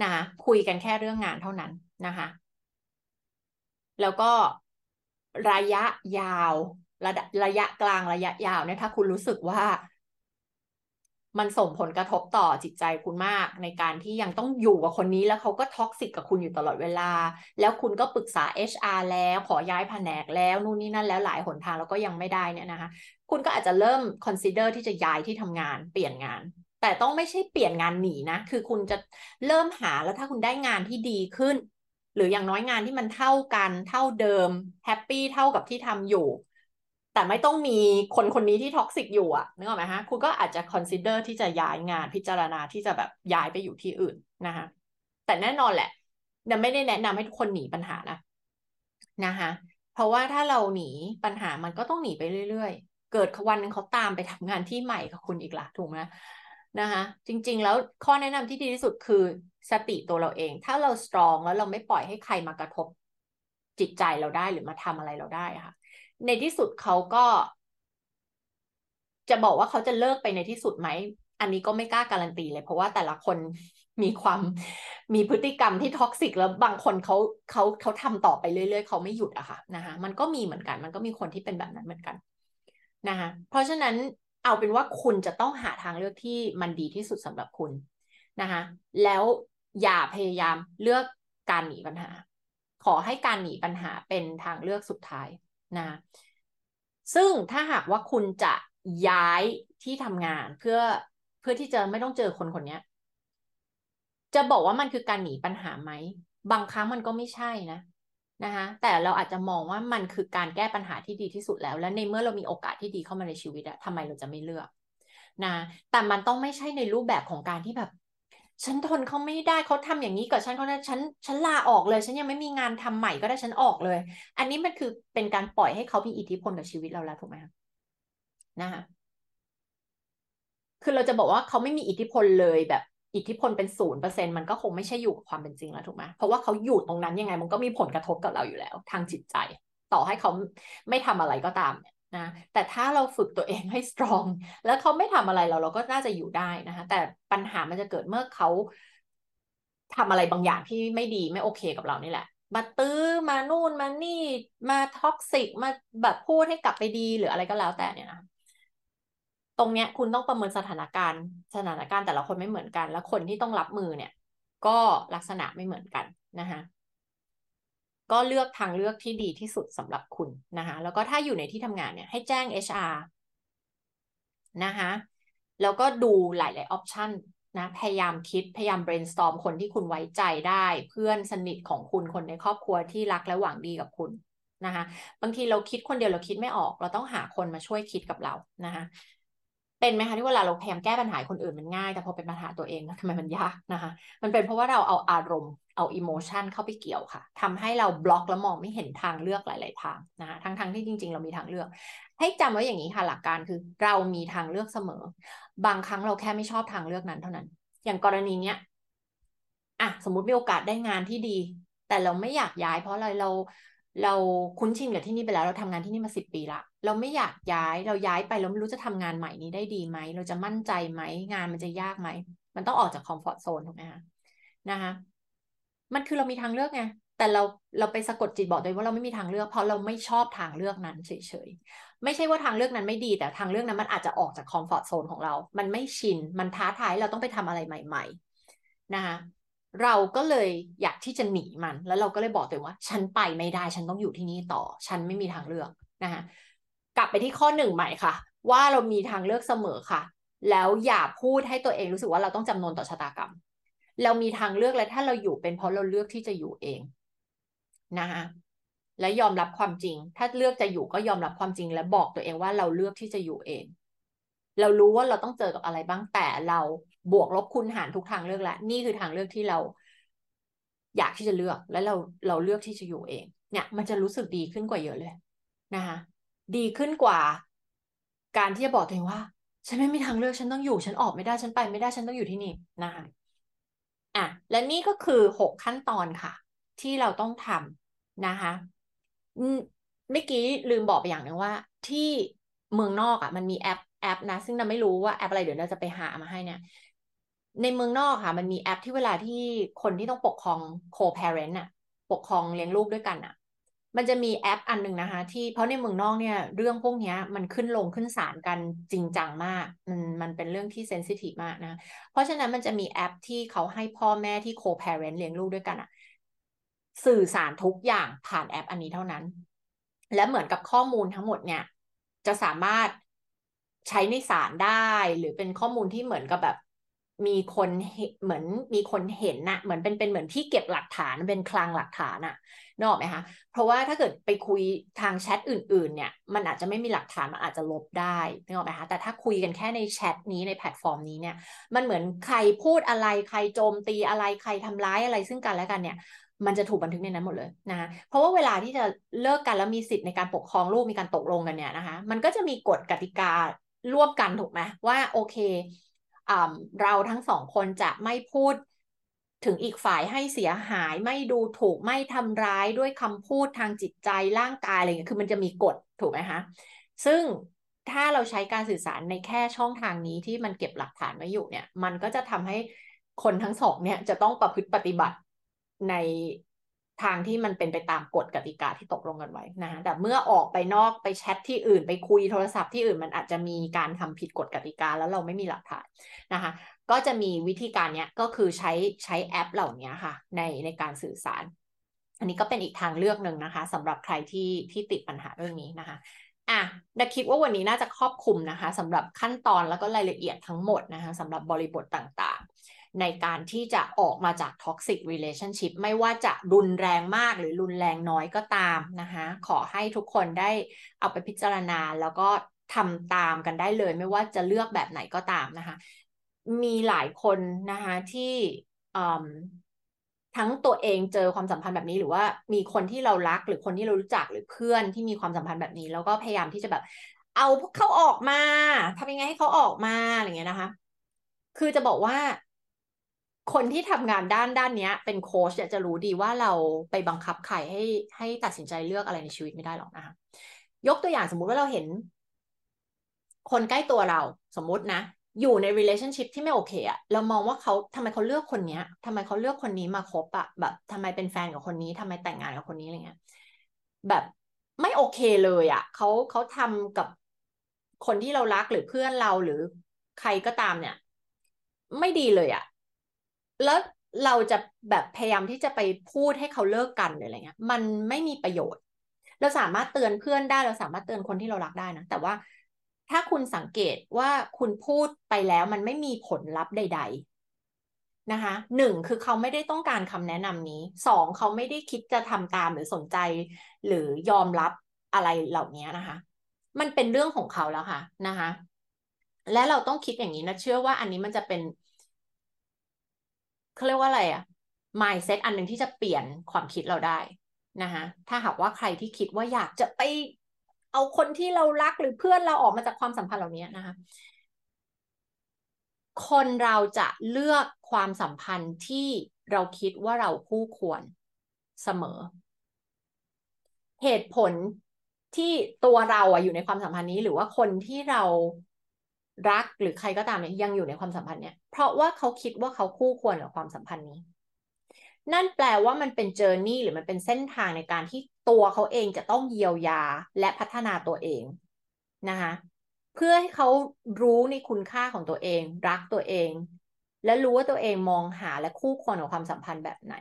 นะคุยกันแค่เรื่องงานเท่านั้นนะคะ แล้วก็ระยะยาว ระระยะกลางระยะยาวเนี่ยถ้าคุณรู้สึกว่า มันส่งผลกระทบต่อจิตใจคุณมาก ในการที่ยังต้องอยู่กับคนนี้แล้วเขาก็ toxic กับคุณอยู่ตลอดเวลา แล้วคุณก็ปรึกษา HR แล้วขอย้ายแผนกแล้วนู่นนี่นั่นแล้วหลายหนทางแล้วก็ยังไม่ได้เนี่ยนะคะ คุณก็อาจจะเริ่ม consider ที่จะย้ายที่ทำงานเปลี่ยนงานแต่ต้องไม่ใช่เปลี่ยนงานหนีนะ คือคุณจะเริ่มหาแล้วถ้าคุณได้งานที่ดีขึ้น หรืออย่างน้อยงานที่มันเท่ากันเท่าเดิม happy เท่ากับที่ทำอยู่ แต่ไม่ต้องมีคนคนนี้ที่ toxic อยู่อะนึกออกไหมฮะคุณก็อาจจะ consider ที่จะย้ายงานพิจารณาที่จะแบบย้ายไปอยู่ที่อื่นนะคะแต่แน่นอนแหละเนี่ยไม่ได้แนะนำให้ทุกคนหนีปัญหานะนะคะเพราะว่าถ้าเราหนีปัญหามันก็ต้องหนีไปเรื่อยๆ เกิดวันนึงเขาตามไปทำงานที่ใหม่กับคุณอีกละถูกไหมนะคะจริงๆ แล้วข้อแนะนำที่ดีที่สุดคือสติตัวเราเอง ถ้าเรา strong แล้วเราไม่ปล่อยให้ใครมากระทบจิตใจเราได้หรือมาทำอะไรเราได้ค่ะ ในที่สุดเขาก็ จะบอกว่าเขาจะเลิกไปในที่สุดไหม อันนี้ก็ไม่กล้าการันตีเลย เพราะว่าแต่ละคนมีความมีพฤติกรรมที่ท็อกซิกแล้วบางคนเขาเขาเขาทำต่อไปเรื่อยๆเขาไม่หยุดอะค่ะนะคะมันก็มีเหมือนกัน มันก็มีคนที่เป็นแบบนั้นเหมือนกันนะคะเพราะฉะนั้นเอาเป็นว่าคุณจะต้องหาทางเลือกที่มันดีที่สุดสำหรับคุณนะคะแล้วอย่าพยายามเลือกการหนีปัญหา ขอให้การหนีปัญหาเป็นทางเลือกสุดท้าย นะซึ่งถ้าหากว่าคุณจะย้ายที่ทำงานเพื่อเพื่อที่จะไม่ต้องเจอคนคนนี้จะบอกว่ามันคือการหนีปัญหาไหม บางครั้งมันก็ไม่ใช่นะนะคะแต่เราอาจจะมองว่ามันคือการแก้ปัญหาที่ดีที่สุดแล้ว และในเมื่อเรามีโอกาสที่ดีเข้ามาในชีวิตอะทำไมเราจะไม่เลือกนะแต่มันต้องไม่ใช่ในรูปแบบของการที่แบบ ฉันทนเขาไม่ได้เขาทำอย่างนี้กับฉันเขาฉันฉันลาออกเลย ฉันยังไม่มีงานทำใหม่ก็ได้ฉันออกเลย อันนี้มันคือเป็นการปล่อยให้เขามีอิทธิพลกับชีวิตเราแล้วถูกไหมคะนะคะคือเราจะบอกว่าเขาไม่มีอิทธิพลเลยแบบอิทธิพลเป็นศูนย์เปอร์เซ็นมันก็คงไม่ใช่อยู่กับความเป็นจริงแล้วถูกไหมเพราะว่าเขาอยู่ตรงนั้นยังไงมันก็มีผลกระทบกับเราอยู่แล้ว ทางจิตใจ ต่อให้เขาไม่ทำอะไรก็ตามเนี่ย นะแต่ถ้าเราฝึกตัวเองให้สตรอง แล้วเขาไม่ทำอะไรเราเราก็น่าจะอยู่ได้นะคะ แต่ปัญหามันจะเกิดเมื่อเขาทำอะไรบางอย่างที่ไม่ดีไม่โอเคกับเรานี่แหละ มาตื้อมานู่นมานี่มาท็อกซิกมาแบบพูดให้กลับไปดีหรืออะไรก็แล้วแต่เนี่ยนะตรงเนี้ยคุณต้องประเมินสถานการณ์ สถานการณ์แต่ละคนไม่เหมือนกัน แล้วคนที่ต้องรับมือเนี่ย ก็ลักษณะไม่เหมือนกันนะคะ ก็เลือกทางเลือกที่ดีที่สุดสำหรับคุณนะคะแล้วก็ถ้าอยู่ในที่ทำงานเนี่ยให้แจ้ง HR นะคะแล้วก็ดูหลายๆออปชันนะพยายามคิดพยายาม brainstorm คนที่คุณไว้ใจได้ เพื่อนสนิทของคุณคนในครอบครัวที่รักและหวังดีกับคุณนะคะบางทีเราคิดคนเดียวเราคิดไม่ออก เราต้องหาคนมาช่วยคิดกับเรานะคะ เป็นไหมคะที่เวลาเราพยายามแก้ปัญหาคนอื่นมันง่าย แต่พอเป็นปัญหาตัวเองทำไมมันยากนะคะ มันเป็นเพราะว่าเราเอาอารมณ์เอาอิโมชันเข้าไปเกี่ยวค่ะทำให้เราบล็อกแล้วมองไม่เห็นทางเลือกหลาย ๆ ทางนะคะทั้งๆทที่จริง ๆ เรามีทางเลือก ให้จำไว้อย่างนี้ค่ะหลักการคือเรามีทางเลือกเสมอ บางครั้งเราแค่ไม่ชอบทางเลือกนั้นเท่านั้น อย่างกรณีเนี้ยอะสมมุติมีโอกาสได้งานที่ดี แต่เราไม่อยากย้าย เพราะอะไรเรา เราคุ้นชินกับที่นี่ไปแล้ว เราทำงานที่นี่มาสิบปีละเราไม่อยากย้ายเราย้ายไปเราไม่รู้จะทำงานใหม่นี้ได้ดีไหมเราจะมั่นใจไหมงานมันจะยากไหมมันต้องออกจาก comfort zone ถูกไหมคะนะคะมันคือเรามีทางเลือกไงแต่เราเราไปสะกดจิตบอกตัวเองว่าเราไม่มีทางเลือก เพราะเราไม่ชอบทางเลือกนั้นเฉยๆไม่ใช่ว่าทางเลือกนั้นไม่ดี แต่ทางเลือกนั้นมันอาจจะออกจาก comfort zone ของเรา มันไม่ชินมันท้าทายเราต้องไปทำอะไรใหม่ ๆ นะคะ เราก็เลยอยากที่จะหนีมัน แล้วเราก็เลยบอกตัวเองว่า ฉันไปไม่ได้ ฉันต้องอยู่ที่นี่ต่อ ฉันไม่มีทางเลือกนะคะกลับไปที่ข้อหนึ่งใหม่ค่ะ ว่าเรามีทางเลือกเสมอค่ะ แล้วอย่าพูดให้ตัวเองรู้สึกว่าเราต้องจำนนต่อชะตากรรม เรามีทางเลือกและถ้าเราอยู่เป็นเพราะเราเลือกที่จะอยู่เองนะคะและยอมรับความจริง ถ้าเลือกจะอยู่ก็ยอมรับความจริง และบอกตัวเองว่าเราเลือกที่จะอยู่เอง เรารู้ว่าเราต้องเจอกับอะไรบ้างแต่เรา บวกลบคูณหารทุกทางเลือกแล้วนี่คือทางเลือกที่เรา อยากที่จะเลือกและเราเราเลือกที่จะอยู่เอง เนี่ย มันจะรู้สึกดีขึ้นกว่าเยอะเลยนะคะดีขึ้นกว่า การที่จะบอกตัวเองว่า ฉันไม่มีทางเลือกฉันต้องอยู่ฉันออกไม่ได้ฉันไปไม่ได้ฉันต้องอยู่ที่นี่นะคะอะและนี่ก็คือหกขั้นตอนค่ะ ที่เราต้องทำนะคะเมื่อกี้ลืมบอกไปอย่างหนึ่งว่า ที่เมืองนอกอะ มันมีแอปแอปนะ ซึ่งเราไม่รู้ว่าแอปอะไรเดี๋ยวเราจะไปหามาให้เนี่ย ในเมืองนอกค่ะ มันมีแอปที่เวลาที่คนที่ต้องปกครอง co-parent อะปกครองเลี้ยงลูกด้วยกันอะมันจะมีแอปอันหนึ่งนะคะ ที่เพราะในเมืองนอกเนี่ย เรื่องพวกนี้มันขึ้นลงขึ้นศาลกันจริงจังมาก มันมันเป็นเรื่องที่ sensitive มากนะ เพราะฉะนั้นมันจะมีแอปที่เขาให้พ่อแม่ที่ co-parent เลี้ยงลูกด้วยกันอะสื่อสารทุกอย่างผ่านแอปอันนี้เท่านั้น และเหมือนกับข้อมูลทั้งหมดเนี่ย จะสามารถใช้ในศาลได้ หรือเป็นข้อมูลที่เหมือนกับแบบ มีคนเหมือนมีคนเห็นนะเหมือนเป็นเป็นเหมือนที่เก็บหลักฐานเป็นคลังหลักฐานอะนอกไหมคะ เพราะว่าถ้าเกิดไปคุยทางแชทอื่น ๆ เนี่ย มันอาจจะไม่มีหลักฐานมันอาจจะลบได้นึกออกไหมคะแต่ถ้าคุยกันแค่ในแชทนี้ในแพลตฟอร์มนี้เนี่ย มันเหมือนใครพูดอะไรใครโจมตีอะไรใครทำร้ายอะไรซึ่งกันและกันเนี่ยมันจะถูกบันทึกในนั้นหมดเลยนะเพราะว่าเวลาที่จะเลิกกันแล้วมีสิทธิ์ในการปกครองลูกมีการตกลงกันเนี่ยนะคะ มันก็จะมีกฎกติการ่วมกันถูกไหมว่าโอเค เราทั้งสองคนจะไม่พูดถึงอีกฝ่ายให้เสียหายไม่ดูถูกไม่ทำร้ายด้วยคำพูดทางจิตใจร่างกายอะไรเงี้ยคือมันจะมีกฎถูกไหมคะซึ่งถ้าเราใช้การสื่อสารในแค่ช่องทางนี้ที่มันเก็บหลักฐานไว้อยู่เนี่ย มันก็จะทำให้คนทั้งสองเนี่ยจะต้องประพฤติปฏิบัติใน ทางที่มันเป็นไปตามกฎกติกาที่ตกลงกันไว้นะแต่เมื่อออกไปนอกไปแชทที่อื่น ไปคุยโทรศัพท์ที่อื่นมันอาจจะมีการทำผิดกฎกติกาแล้วเราไม่มีหลักฐานนะคะ ก็จะมีวิธีการเนี้ยก็คือใช้ใช้แอปเหล่านี้ค่ะ ในในการสื่อสาร อันนี้ก็เป็นอีกทางเลือกหนึ่งนะคะสำหรับใครที่ที่ติดปัญหาเรื่องนี้นะคะอะดาคิดว่าวันนี้น่าจะครอบคลุมนะคะสำหรับขั้นตอนแล้วก็รายละเอียดทั้งหมดนะคะสำหรับบริบทต่างๆ ในการที่จะออกมาจาก toxic relationship ไม่ว่าจะรุนแรงมากหรือรุนแรงน้อยก็ตามนะคะขอให้ทุกคนได้เอาไปพิจารณาแล้วก็ทำตามกันได้เลย ไม่ว่าจะเลือกแบบไหนก็ตามนะคะ มีหลายคนนะคะที่ทั้งตัวเองเจอความสัมพันธ์แบบนี้หรือว่ามีคนที่เรารักหรือคนที่เรารู้จักหรือเพื่อนที่มีความสัมพันธ์แบบนี้ แล้วก็พยายามที่จะแบบ เอาพวกเขาออกมาทำยังไงให้เขาออกมาอะไรเงี้ยนะคะ คือจะบอกว่า คนที่ทำงานด้านด้านนี้เป็นโค้ชจะรู้ดีว่าเราไปบังคับใครให้ให้ตัดสินใจเลือกอะไรในชีวิตไม่ได้หรอกนะคะยกตัวอย่างสมมุติว่าเราเห็น คนใกล้ตัวเราสมมุตินะ อยู่ใน relationship ที่ไม่โอเคอะเรามองว่าเขาทำไมเขาเลือกคนเนี้ยทำไมเขาเลือกคนนี้มาคบอะแบบทำไมเป็นแฟนกับคนนี้ทำไมแต่งงานกับคนนี้อะไรเงี้ยแบบไม่โอเคเลยอะเขาเขาทำกับคนที่เรารักหรือเพื่อนเราหรือใครก็ตามเนี่ย ไม่ดีเลยอะ แล้วเราจะแบบพยายามที่จะไปพูดให้เขาเลิกกันหรืออะไรเงี้ย มันไม่มีประโยชน์ เราสามารถเตือนเพื่อนได้เราสามารถเตือนคนที่เรารักได้นะ แต่ว่าถ้าคุณสังเกตว่าคุณพูดไปแล้วมันไม่มีผลลัพธ์ใด ๆ นะคะหนึ่งคือเขาไม่ได้ต้องการคำแนะนำนี้สองเขาไม่ได้คิดจะทำตามหรือสนใจ หรือยอมรับอะไรเหล่านี้นะคะ มันเป็นเรื่องของเขาแล้วค่ะนะคะ และเราต้องคิดอย่างนี้นะเชื่อว่าอันนี้มันจะเป็น เขาเรียกว่าอะไรอะ mindset อันหนึ่งที่จะเปลี่ยนความคิดเราได้นะคะถ้าหากว่าใครที่คิดว่าอยากจะไปเอาคนที่เรารักหรือเพื่อนเราออกมาจากความสัมพันธ์เหล่านี้นะคะ คนเราจะเลือกความสัมพันธ์ที่เราคิดว่าเราคู่ควรเสมอ เหตุผลที่ตัวเราอะอยู่ในความสัมพันธ์นี้ หรือว่าคนที่เรา รักหรือใครก็ตามเนี่ยยังอยู่ในความสัมพันธ์เนี่ยเพราะว่าเขาคิดว่าเขาคู่ควรกับความสัมพันธ์นี้ นั่นแปลว่ามันเป็นเจอร์นี่หรือมันเป็นเส้นทางในการที่ตัวเขาเองจะต้องเยียวยาและพัฒนาตัวเองนะคะเพื่อให้เขารู้ในคุณค่าของตัวเอง รักตัวเอง และรู้ว่าตัวเองมองหาและคู่ควรกับความสัมพันธ์แบบไหน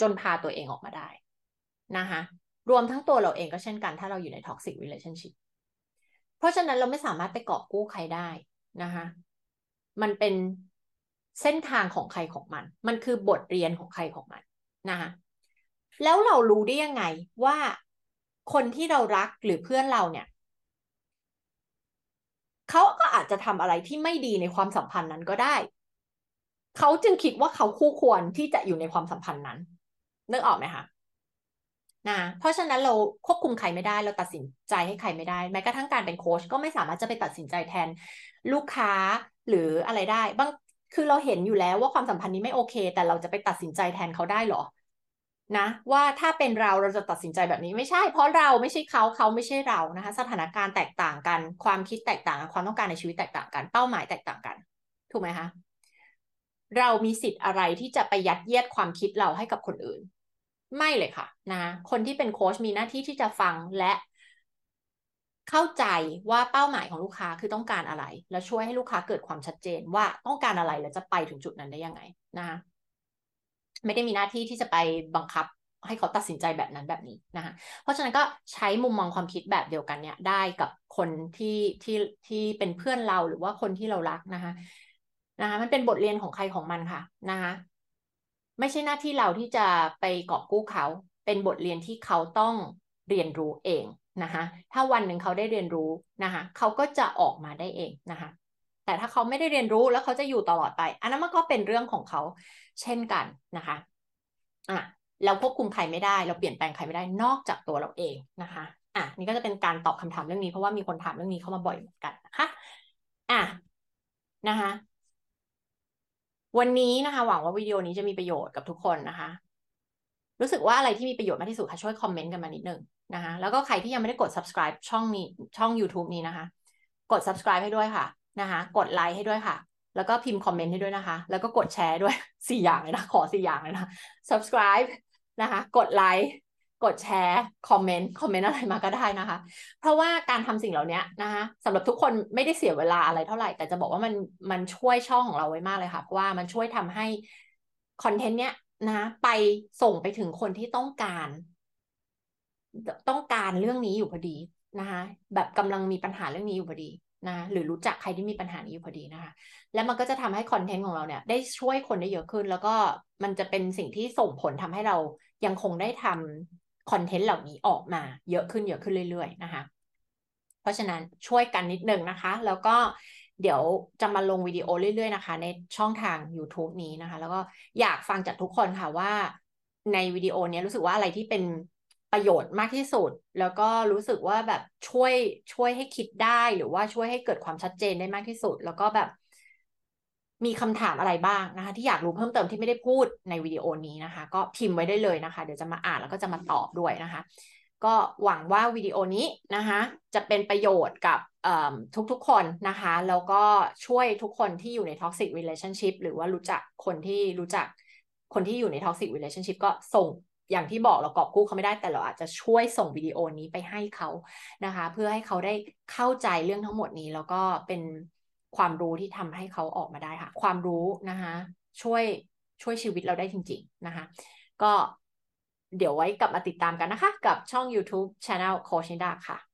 จนพาตัวเองออกมาได้นะคะรวมทั้งตัวเราเองก็เช่นกัน ถ้าเราอยู่ใน toxic relationship เพ เพราะฉะนั้นเราไม่สามารถไปเกาะกู้ใครได้นะคะ มันเป็นเส้นทางของใครของมัน มันคือบทเรียนของใครของมันนะคะแล้วเรารู้ได้ยังไงว่าคนที่เรารักหรือเพื่อนเราเนี่ยเขาก็อาจจะทำอะไรที่ไม่ดีในความสัมพันธ์นั้นก็ได้ เขาจึงคิดว่าเขาคู่ควรที่จะอยู่ในความสัมพันธ์นั้นนึกออกไหมคะ นะเพราะฉะนั้นเราควบคุมใครไม่ได้เราตัดสินใจให้ใครไม่ได้ แม้กระทั่งการเป็นโค้ชก็ไม่สามารถจะไปตัดสินใจแทนลูกค้าหรืออะไรได้บางคือเราเห็นอยู่แล้วว่าความสัมพันธ์นี้ไม่โอเค แต่เราจะไปตัดสินใจแทนเขาได้หรอนะว่าถ้าเป็นเราเราจะตัดสินใจแบบนี้ไม่ใช่ เพราะเราไม่ใช่เขาเขาไม่ใช่เรานะคะ สถานการณ์แตกต่างกัน ความคิดแตกต่างกันความต้องการในชีวิตแตกต่างกัน เป้าหมายแตกต่างกัน ถูกไหมคะเรามีสิทธิ์อะไรที่จะไปยัดเยียดความคิดเราให้กับคนอื่น ไม่เลยค่ะนะคนที่เป็นโค้ชมีหน้าที่ที่จะฟังและเข้าใจว่าเป้าหมายของลูกค้าคือต้องการอะไร แล้วช่วยให้ลูกค้าเกิดความชัดเจนว่าต้องการอะไรแล้วจะไปถึงจุดนั้นได้ยังไงนะคะไม่ได้มีหน้าที่ที่จะไปบังคับให้เขาตัดสินใจแบบนั้นแบบนี้นะคะเพราะฉะนั้นก็ใช้มุมมองความคิดแบบเดียวกันเนี่ยได้กับคนที่ที่ที่เป็นเพื่อนเราหรือว่าคนที่เรารักนะคะนะคะมันเป็นบทเรียนของใครของมันค่ะนะคะ ไม่ใช่หน้าที่เราที่จะไปกอบกู้เขา เป็นบทเรียนที่เขาต้องเรียนรู้เองนะคะถ้าวันหนึ่งเขาได้เรียนรู้นะคะเขาก็จะออกมาได้เองนะคะแต่ถ้าเขาไม่ได้เรียนรู้แล้วเขาจะอยู่ตลอดไป อันนั้นมันก็เป็นเรื่องของเขาเช่นกันนะคะอะเราควบคุมใครไม่ได้ เราเปลี่ยนแปลงใครไม่ได้นอกจากตัวเราเองนะคะอะนี่ก็จะเป็นการตอบคำถามเรื่องนี้เพราะว่ามีคนถามเรื่องนี้เข้ามาบ่อยเหมือนกันนะคะอะนะคะ วันนี้นะคะ หวังว่าวิดีโอนี้จะมีประโยชน์กับทุกคนนะคะ รู้สึกว่าอะไรที่มีประโยชน์มากที่สุดคะช่วยคอมเมนต์กันมานิดนึงนะคะ แล้วก็ใครที่ยังไม่ได้กด subscribe ช่องนี้ช่อง YouTube นี้นะคะ กด subscribe ให้ด้วยค่ะนะคะ กดไลค์ให้ด้วยค่ะ แล้วก็พิมพ์คอมเมนต์ให้ด้วยนะคะ แล้วก็กดแชร์ด้วยสี่อย่างเลยนะขอสี่อย่างเลยนะ subscribe นะคะ กดไลค์ กดแชร์คอมเมนต์คอมเมนต์อะไรมาก็ได้นะคะ เพราะว่าการทำสิ่งเหล่านี้นะคะสำหรับทุกคนไม่ได้เสียเวลาอะไรเท่าไหร่ แต่จะบอกว่ามันมันช่วยช่องของเราไว้มากเลยค่ะ เพราะว่ามันช่วยทำให้คอนเทนต์เนี้ยนะไปส่งไปถึงคนที่ต้องการ ต้องการเรื่องนี้อยู่พอดีนะคะแบบกำลังมีปัญหาเรื่องนี้อยู่พอดีนะหรือรู้จักใครที่มีปัญหานี้อยู่พอดีนะคะแล้วมันก็จะทำให้คอนเทนต์ของเราเนี่ย ได้ช่วยคนได้เยอะขึ้น แล้วก็มันจะเป็นสิ่งที่ส่งผลทำให้เรายังคงได้ทำ คอนเทนต์เหล่านี้ออกมาเยอะขึ้นเยอะขึ้นเรื่อยๆนะคะเพราะฉะนั้นช่วยกันนิดนึงนะคะ แล้วก็เดี๋ยวจะมาลงวิดีโอเรื่อยๆนะคะ ในช่องทาง YouTube นี้นะคะ แล้วก็อยากฟังจากทุกคนค่ะว่าในวิดีโอนี้รู้สึกว่าอะไรที่เป็นประโยชน์มากที่สุด แล้วก็รู้สึกว่าแบบช่วยช่วยให้คิดได้หรือว่าช่วยให้เกิดความชัดเจนได้มากที่สุด แล้วก็แบบ มีคำถามอะไรบ้างนะคะ ที่อยากรู้เพิ่มเติมที่ไม่ได้พูดในวิดีโอนี้นะคะ ก็พิมพ์ไว้ได้เลยนะคะ เดี๋ยวจะมาอ่านแล้วก็จะมาตอบด้วยนะคะ ก็หวังว่าวิดีโอนี้นะคะ จะเป็นประโยชน์กับทุกๆคนนะคะ แล้วก็ช่วยทุกคนที่อยู่ใน toxic relationship หรือว่ารู้จักคนที่รู้จักคนที่อยู่ใน toxic relationship ก็ส่งอย่างที่บอกเรากอบกู้เขาไม่ได้แต่เราอาจจะช่วยส่งวิดีโอนี้ไปให้เขานะคะ เพื่อให้เขาได้เข้าใจเรื่องทั้งหมดนี้แล้วก็เป็น ความรู้ที่ทำให้เขาออกมาได้ค่ะ ความรู้นะคะช่วยช่วยชีวิตเราได้จริง ๆนะคะ ก็เดี๋ยวไว้กลับมาติดตามกันนะคะ กับช่อง YouTube Channel โคชนิดาค่ะ